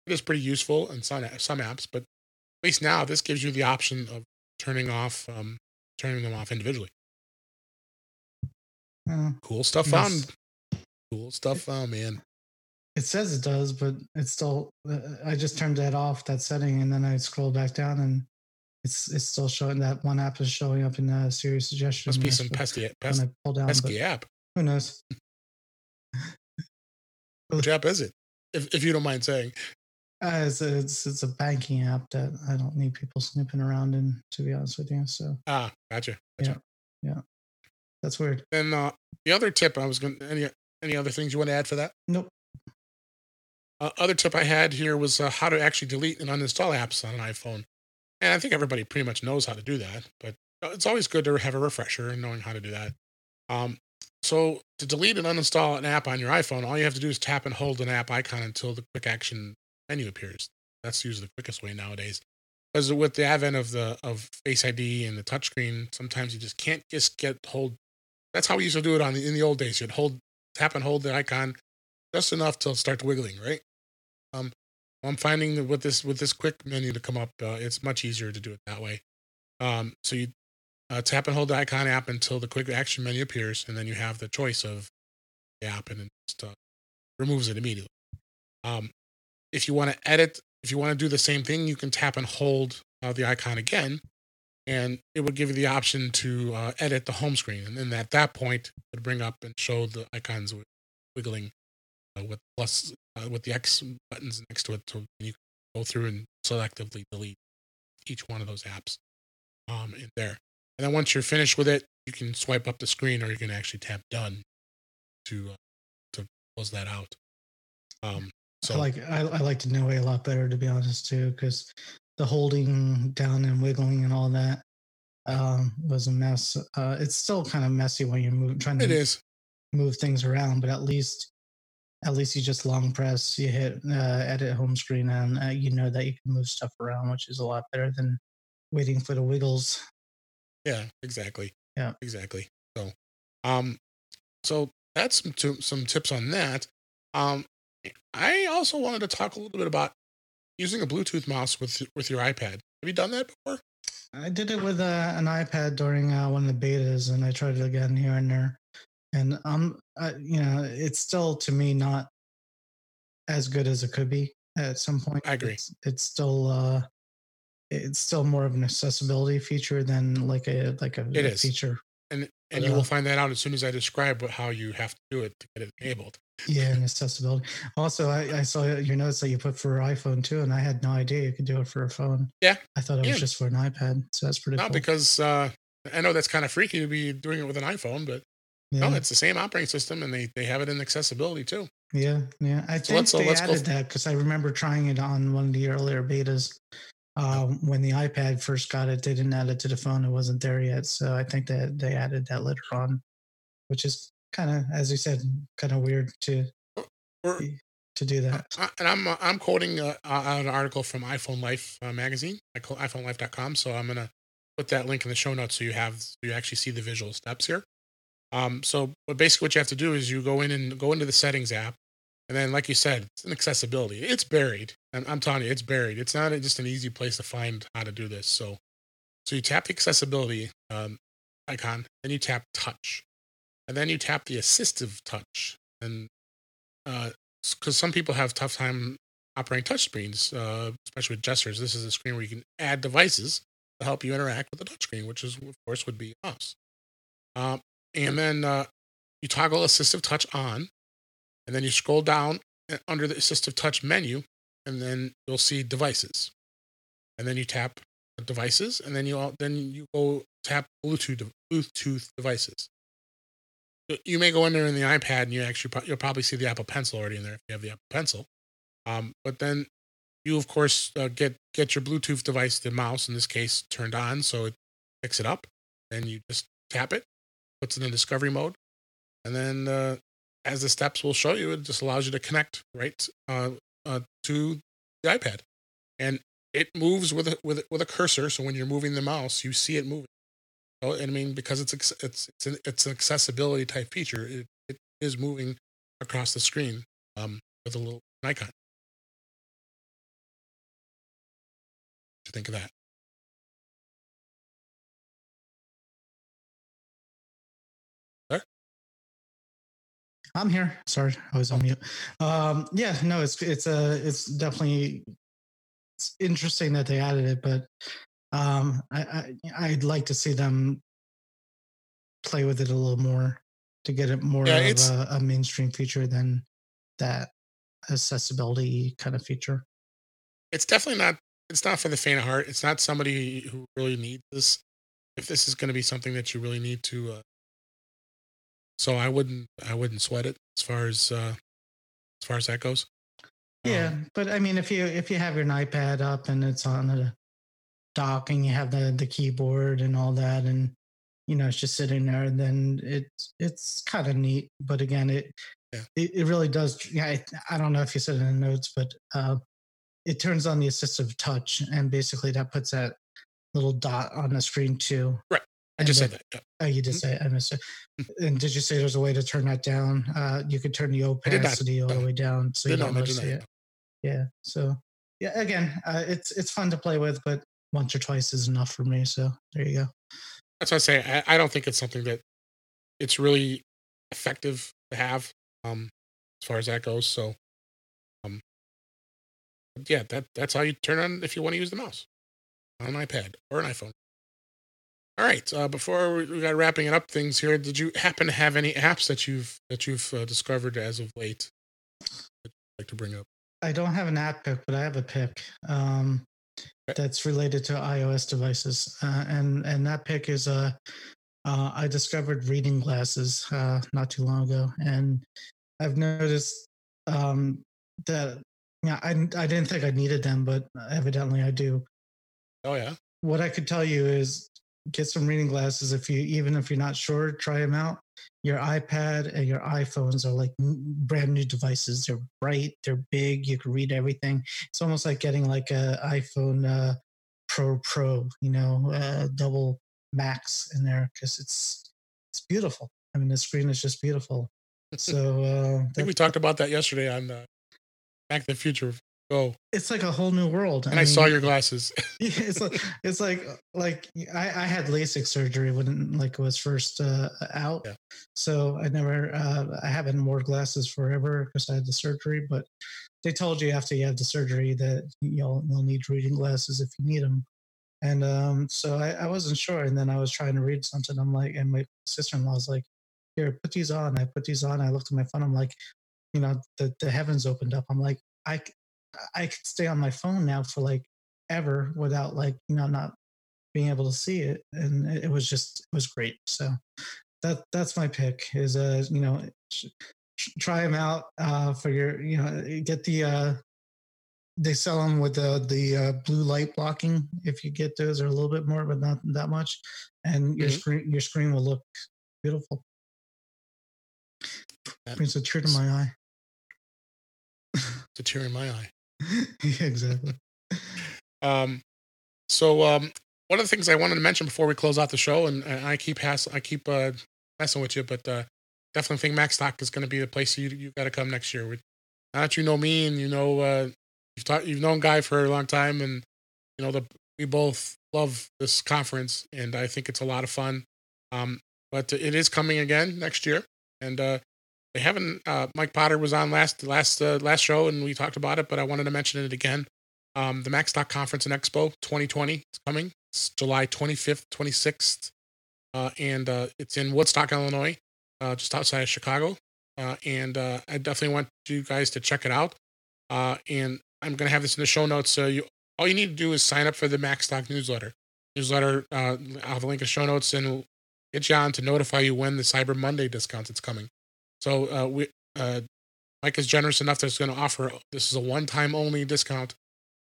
it is pretty useful in some some apps. But at least now, this gives you the option of turning off, um, turning them off individually. uh, Cool stuff Yes. found. Cool stuff found, man. it says it does, but it's still. Uh, I just turned that off, that setting, and then I scroll back down, and it's it's still showing that one app is showing up in the Siri suggestion. Must be some pesky, pes- pull down, pesky app. who knows? Which app is it? If, if you don't mind saying. Uh, it's, a, it's it's a banking app that I don't need people snooping around in. To be honest with you, so Ah, gotcha. gotcha. that's weird. And uh, the other tip I was going to, any, any other things you want to add for that? Nope. Uh, other tip I had here was uh, how to actually delete and uninstall apps on an iPhone. And I think everybody pretty much knows how to do that, but uh, it's always good to have a refresher and knowing how to do that. Um, so to delete and uninstall an app on your iPhone, all you have to do is tap and hold an app icon until the quick action menu appears. That's usually the quickest way nowadays. Because with the advent of the of Face ID and the touchscreen, sometimes you just can't just get hold. That's how we used to do it on the, in the old days. You'd hold, tap and hold the icon just enough till start wiggling, right? Um, I'm finding that with this with this quick menu to come up, uh, it's much easier to do it that way. Um, so you uh, tap and hold the icon app until the quick action menu appears, and then you have the choice of the app, and it just uh, removes it immediately. Um, if you want to edit, if you want to do the same thing, you can tap and hold uh, the icon again, and it would give you the option to uh, edit the home screen. And then at that point, it would bring up and show the icons wi- wiggling uh, with plus uh, with the X buttons next to it, so you can go through and selectively delete each one of those apps um, in there. And then once you're finished with it, you can swipe up the screen, or you can actually tap done to uh, to close that out. Um, so I like I, I like new way a lot better to be honest too, because the holding down and wiggling and all that um, was a mess. Uh, it's still kind of messy when you're move, trying to is. move things around, but at least at least you just long press, you hit uh, edit home screen, and uh, you know that you can move stuff around, which is a lot better than waiting for the wiggles. Yeah, exactly. Yeah. exactly. So, um, so that's some t- some tips on that. Um, I also wanted to talk a little bit about using a Bluetooth mouse with with your iPad. Have you done that before? I did it with uh, an iPad during uh, one of the betas, and I tried it again here and there. And um, uh, you know, it's still to me not as good as it could be at some point. I agree. It's, it's still uh, it's still more of an accessibility feature than like a like a, It is. feature. And and you Uh, will find that out as soon as I describe what, how you have to do it to get it enabled. Yeah, and accessibility. Also, I, I saw your notes that you put for iPhone too, and I had no idea you could do it for a phone. Yeah. I thought it Yeah. was just for an iPad, so that's pretty Not cool. because uh, I know that's kind of freaky to be doing it with an iPhone, but yeah. no, it's the same operating system, and they they have it in accessibility too. Yeah, yeah. I So think let's, uh, they let's added that because I remember trying it on one of the earlier betas. Um, when the iPad first got it, they didn't add it to the phone. It wasn't there yet. So I think that they added that later on, which is kind of, as you said, kind of weird to Or- to do that. Uh, and I'm uh, I'm quoting uh, an article from iPhone Life uh, magazine, I call iPhoneLife.com. So I'm gonna put that link in the show notes so you have so you actually see the visual steps here. Um, so but basically what you have to do is you go in and go into the settings app, and then like you said, it's an accessibility. It's buried. I'm, I'm telling you, it's buried. It's not just an easy place to find how to do this. So so you tap the accessibility um, icon, then you tap touch, and then you tap the assistive touch, and uh, because some people have tough time operating touch screens, uh, especially with gestures. This is a screen where you can add devices to help you interact with the touchscreen, which is of course would be mouse. Um, and then uh, you toggle assistive touch on, and then you scroll down uh, under the assistive touch menu, and then you'll see devices, and then you tap devices, and then you then you go tap Bluetooth Bluetooth devices you may go in there in the iPad and you actually you'll probably see the Apple Pencil already in there if you have the Apple Pencil. Um, but then you of course uh, get get your Bluetooth device, the mouse in this case, turned on so it picks it up. Then you just tap it, puts it in discovery mode, and then uh, as the steps will show you, it just allows you to connect right uh, uh, to the iPad, and it moves with a with a, with a cursor. So when you're moving the mouse, you see it moving. So, I mean, because it's it's it's an, it's an accessibility type feature, it, it is moving across the screen um, with a little icon. You think of that? I'm here. Sorry, I was on mute. Um, yeah, no, it's it's a it's definitely it's interesting that they added it, but um, I, I I'd like to see them play with it a little more to get it more Yeah, of a, a mainstream feature than that accessibility kind of feature. It's definitely not. It's not for the faint of heart. It's not somebody who really needs this. If this is going to be something that you really need to, uh, so I wouldn't. I wouldn't sweat it as far as uh, as far as that goes. Yeah, Um, but I mean, if you if you have your iPad up and it's on the dock and you have the the keyboard and all that, and you know it's just sitting there, then it's it's kind of neat. But again, it Yeah. it, it really does. Yeah, I, I don't know if you said it in the notes, but uh, it turns on the assistive touch, and basically that puts that little dot on the screen too. I just said that. Oh, you did say it. I missed it. And did you say there's a way to turn that down? Uh, you could turn the I did not. opacity all the way down so you Did don't see it. Yeah. So yeah, again, uh, it's it's fun to play with, but once or twice is enough for me. So there you go. That's what I say. I, I don't think it's something that it's really effective to have um, as far as that goes. So, um, yeah, that that's how you turn on if you want to use the mouse on an iPad or an iPhone. All right. Uh, before we we got wrapping it up things here, did you happen to have any apps that you've that you've uh, discovered as of late that you'd like to bring up? I don't have an app pick, but I have a pick um, Okay. that's related to iOS devices, uh, and and that pick is uh, uh, I discovered reading glasses uh, not too long ago, and I've noticed um, that yeah, I I didn't think I needed them, but evidently I do. Oh yeah. what I could tell you is get some reading glasses if you even if you're not sure try them out. Your ipad and your iphones are like brand new devices. They're bright they're big you can read everything. It's almost like getting like a iphone uh, pro pro you know uh, double max in there because it's it's beautiful. I mean the screen is just beautiful. So uh, I think that- we talked about that yesterday on uh, Mac to the Future. Go. it's like a whole new world And I, saw your glasses. Yeah, it's like it's like like I, I had LASIK surgery when like it was first uh, out, Yeah. so I never uh, I haven't worn glasses forever because I had the surgery. But they told you after you have the surgery that you'll you'll need reading glasses if you need them, and um, so I, I wasn't sure. And then I was trying to read something. I'm like, and my sister in law was like, "Here, put these on." I put these on. I looked at my phone. I'm like, you know, the the heavens opened up. I'm like, I I could stay on my phone now for like ever without like you know not being able to see it and it, it was just it was great so that that's my pick is uh you know try them out uh for your you know get the uh they sell them with the the uh, blue light blocking. If you get those, or a little bit more, but not that much, and your Mhm. screen your screen will look beautiful. That Brings a tear to my eye. It's a tear in my eye. yeah, exactly. Um, so um, one of the things I wanted to mention before we close out the show, and, I keep hass- I keep uh, messing with you, but uh, definitely think Max Macstock is going to be the place you you got to come next year. Now that you know me and you know uh, you've taught, you've known Guy for a long time, and you know the we both love this conference, and I think it's a lot of fun. Um, but it is coming again next year, and uh, they haven't. Uh, Mike Potter was on last last uh, last show, and we talked about it, but I wanted to mention it again. Um, the Macstock Conference and Expo 2020 is coming. It's July 25th, 26th, uh, and uh, it's in Woodstock, Illinois, uh, just outside of Chicago. Uh, and I definitely want you guys to check it out. And I'm going to have this in the show notes. So you, all you need to do is sign up for the Macstock newsletter. Newsletter. Uh, I'll have a link in the show notes, and get you on to notify you when the Cyber Monday discount is coming. So uh, we, uh, Mike is generous enough that he's going to offer. This is a one-time only discount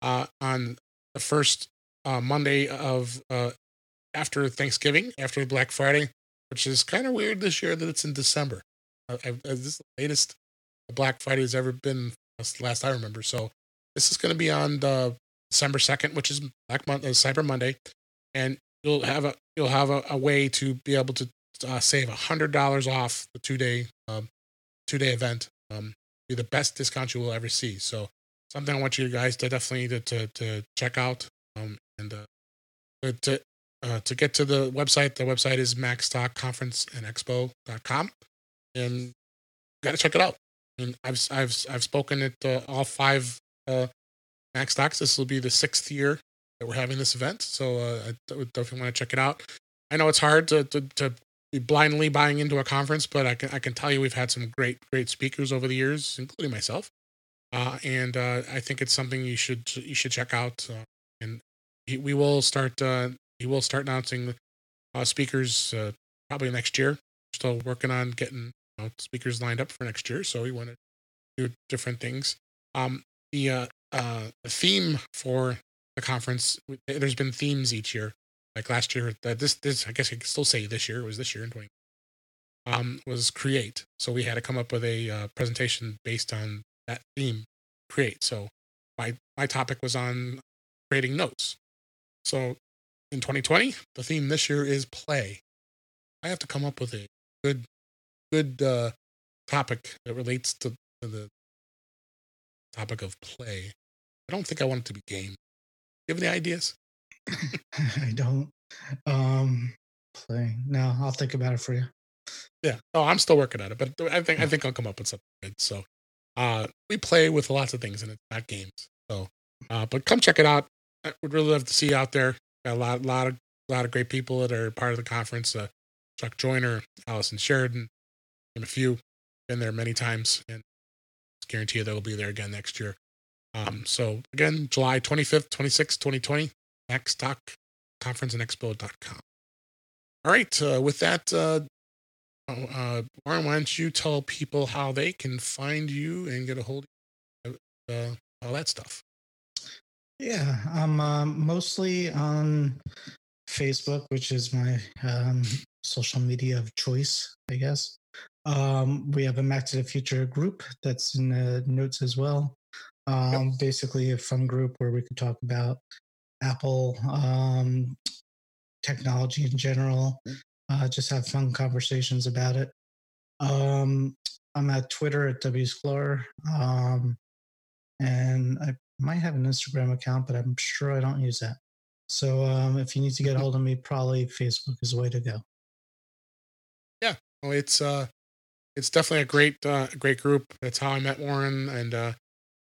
uh, on the first uh, Monday of uh, after Thanksgiving, after Black Friday, which is kind of weird this year that it's in December. Uh, I, I, this is the latest Black Friday has ever been. Last I remember. So this is going to be on the December second, which is Black Monday, uh, Cyber Monday, and you'll have a you'll have a, a way to be able to uh, save a hundred dollars off the two day um, two day event. Um, be the best discount you will ever see. So something I want you guys to definitely to to, to check out. Um, and uh, to uh, to get to the website, the website is macstockconferenceandexpo.com, and you got to check it out. And I've I've I've spoken at uh, all five uh, Macstocks. This will be the sixth year that we're having this event, so uh, I definitely want to check it out. I know it's hard to, to to blindly buying into a conference, but I can I can tell you we've had some great great speakers over the years, including myself, uh, and uh, I think it's something you should you should check out. Uh, and we will start uh, he will start announcing uh, speakers uh, probably next year. Still working on getting you know, speakers lined up for next year, so we want to do different things. Um, the uh, uh, the theme for the conference, there's been themes each year. Like last year, that this this I guess I can still say this year it was this year in 20. Um, was create. So we had to come up with a uh, presentation based on that theme, create. So my my topic was on creating notes. So in 2020, the theme this year is play. I have to come up with a good good uh, topic that relates to, to the topic of play. I don't think I want it to be game. Do you have any ideas? I don't um play. No, I'll think about it for you. Yeah. Oh, I'm still working on it, but I think I think I'll come up with something good. So, uh, we play with lots of things, and it's not games. So, uh, but come check it out. I would really love to see you out there. Got a lot, lot of, lot of great people that are part of the conference. Uh, Chuck Joiner, Allison Sheridan, and a few. Been there many times, and guarantee you they'll be there again next year. Um, so again, July 25th, 26th, 2020, Stock Conference and Expo.com. All right. Uh, with that, uh, oh, uh, Warren, why don't you tell people how they can find you and get a hold of you, uh, all that stuff? Yeah, I'm um, mostly on Facebook, which is my um, social media of choice, I guess. Um, we have a Mac to the Future group that's in the notes as well. Um, yep. Basically, a fun group where we can talk about Apple um, technology in general, uh, just have fun conversations about it. Um, I'm at Twitter at WSCLR, um, and I might have an Instagram account, but I'm sure I don't use that. So um, if you need to get a hold of me, probably Facebook is the way to go. Yeah, well, it's uh, it's definitely a great uh, great group. That's how I met Warren, and uh,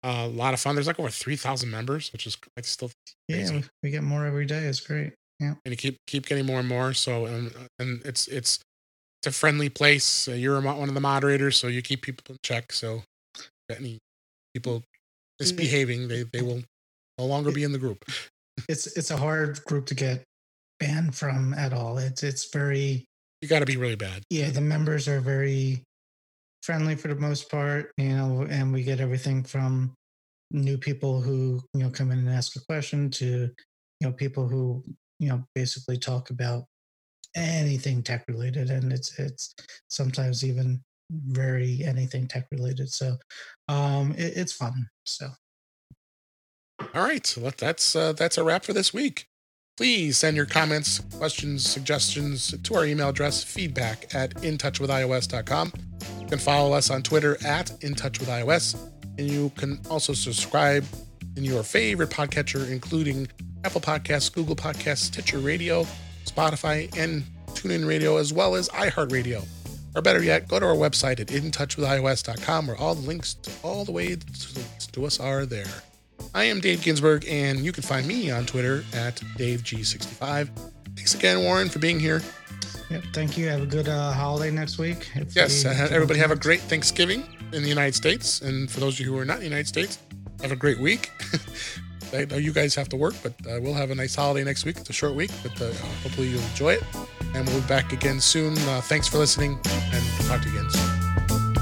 a lot of fun. There's like over three thousand members, which is it's still crazy. yeah. We get more every day. It's great. Yeah, and you keep keep getting more and more. So and and it's it's it's a friendly place. Uh, you're one of the moderators, so you keep people in check. So any people misbehaving, they they will no longer be in the group. It's it's a hard group to get banned from at all. It's it's very you got to be really bad. Yeah, the members are very friendly for the most part, you know, and we get everything from new people who you know come in and ask a question to you know people who you know basically talk about anything tech related. And it's it's sometimes even very anything tech related. So um it, it's fun. So. All right. So that's uh, that's a wrap for this week please send your comments questions suggestions to our email address feedback at intouchwithios.com you can follow us on twitter at intouchwithios and you can also subscribe in your favorite podcatcher including apple podcasts google podcasts stitcher radio spotify and TuneIn Radio, as well as iHeartRadio. Or better yet, go to our website at intouchwithios.com where all the links to all the way to us are there. I am Dave Ginsburg, and you can find me on Twitter at DaveG65. Thanks again, Warren, for being here. Yep, thank you. Have a good uh, holiday next week. yes, everybody have a great Thanksgiving in the United States. And for those of you who are not in the United States, have a great week. I know you guys have to work, but uh, we'll have a nice holiday next week. It's a short week, but uh, hopefully you'll enjoy it. And we'll be back again soon. Uh, thanks for listening, and talk to you again soon.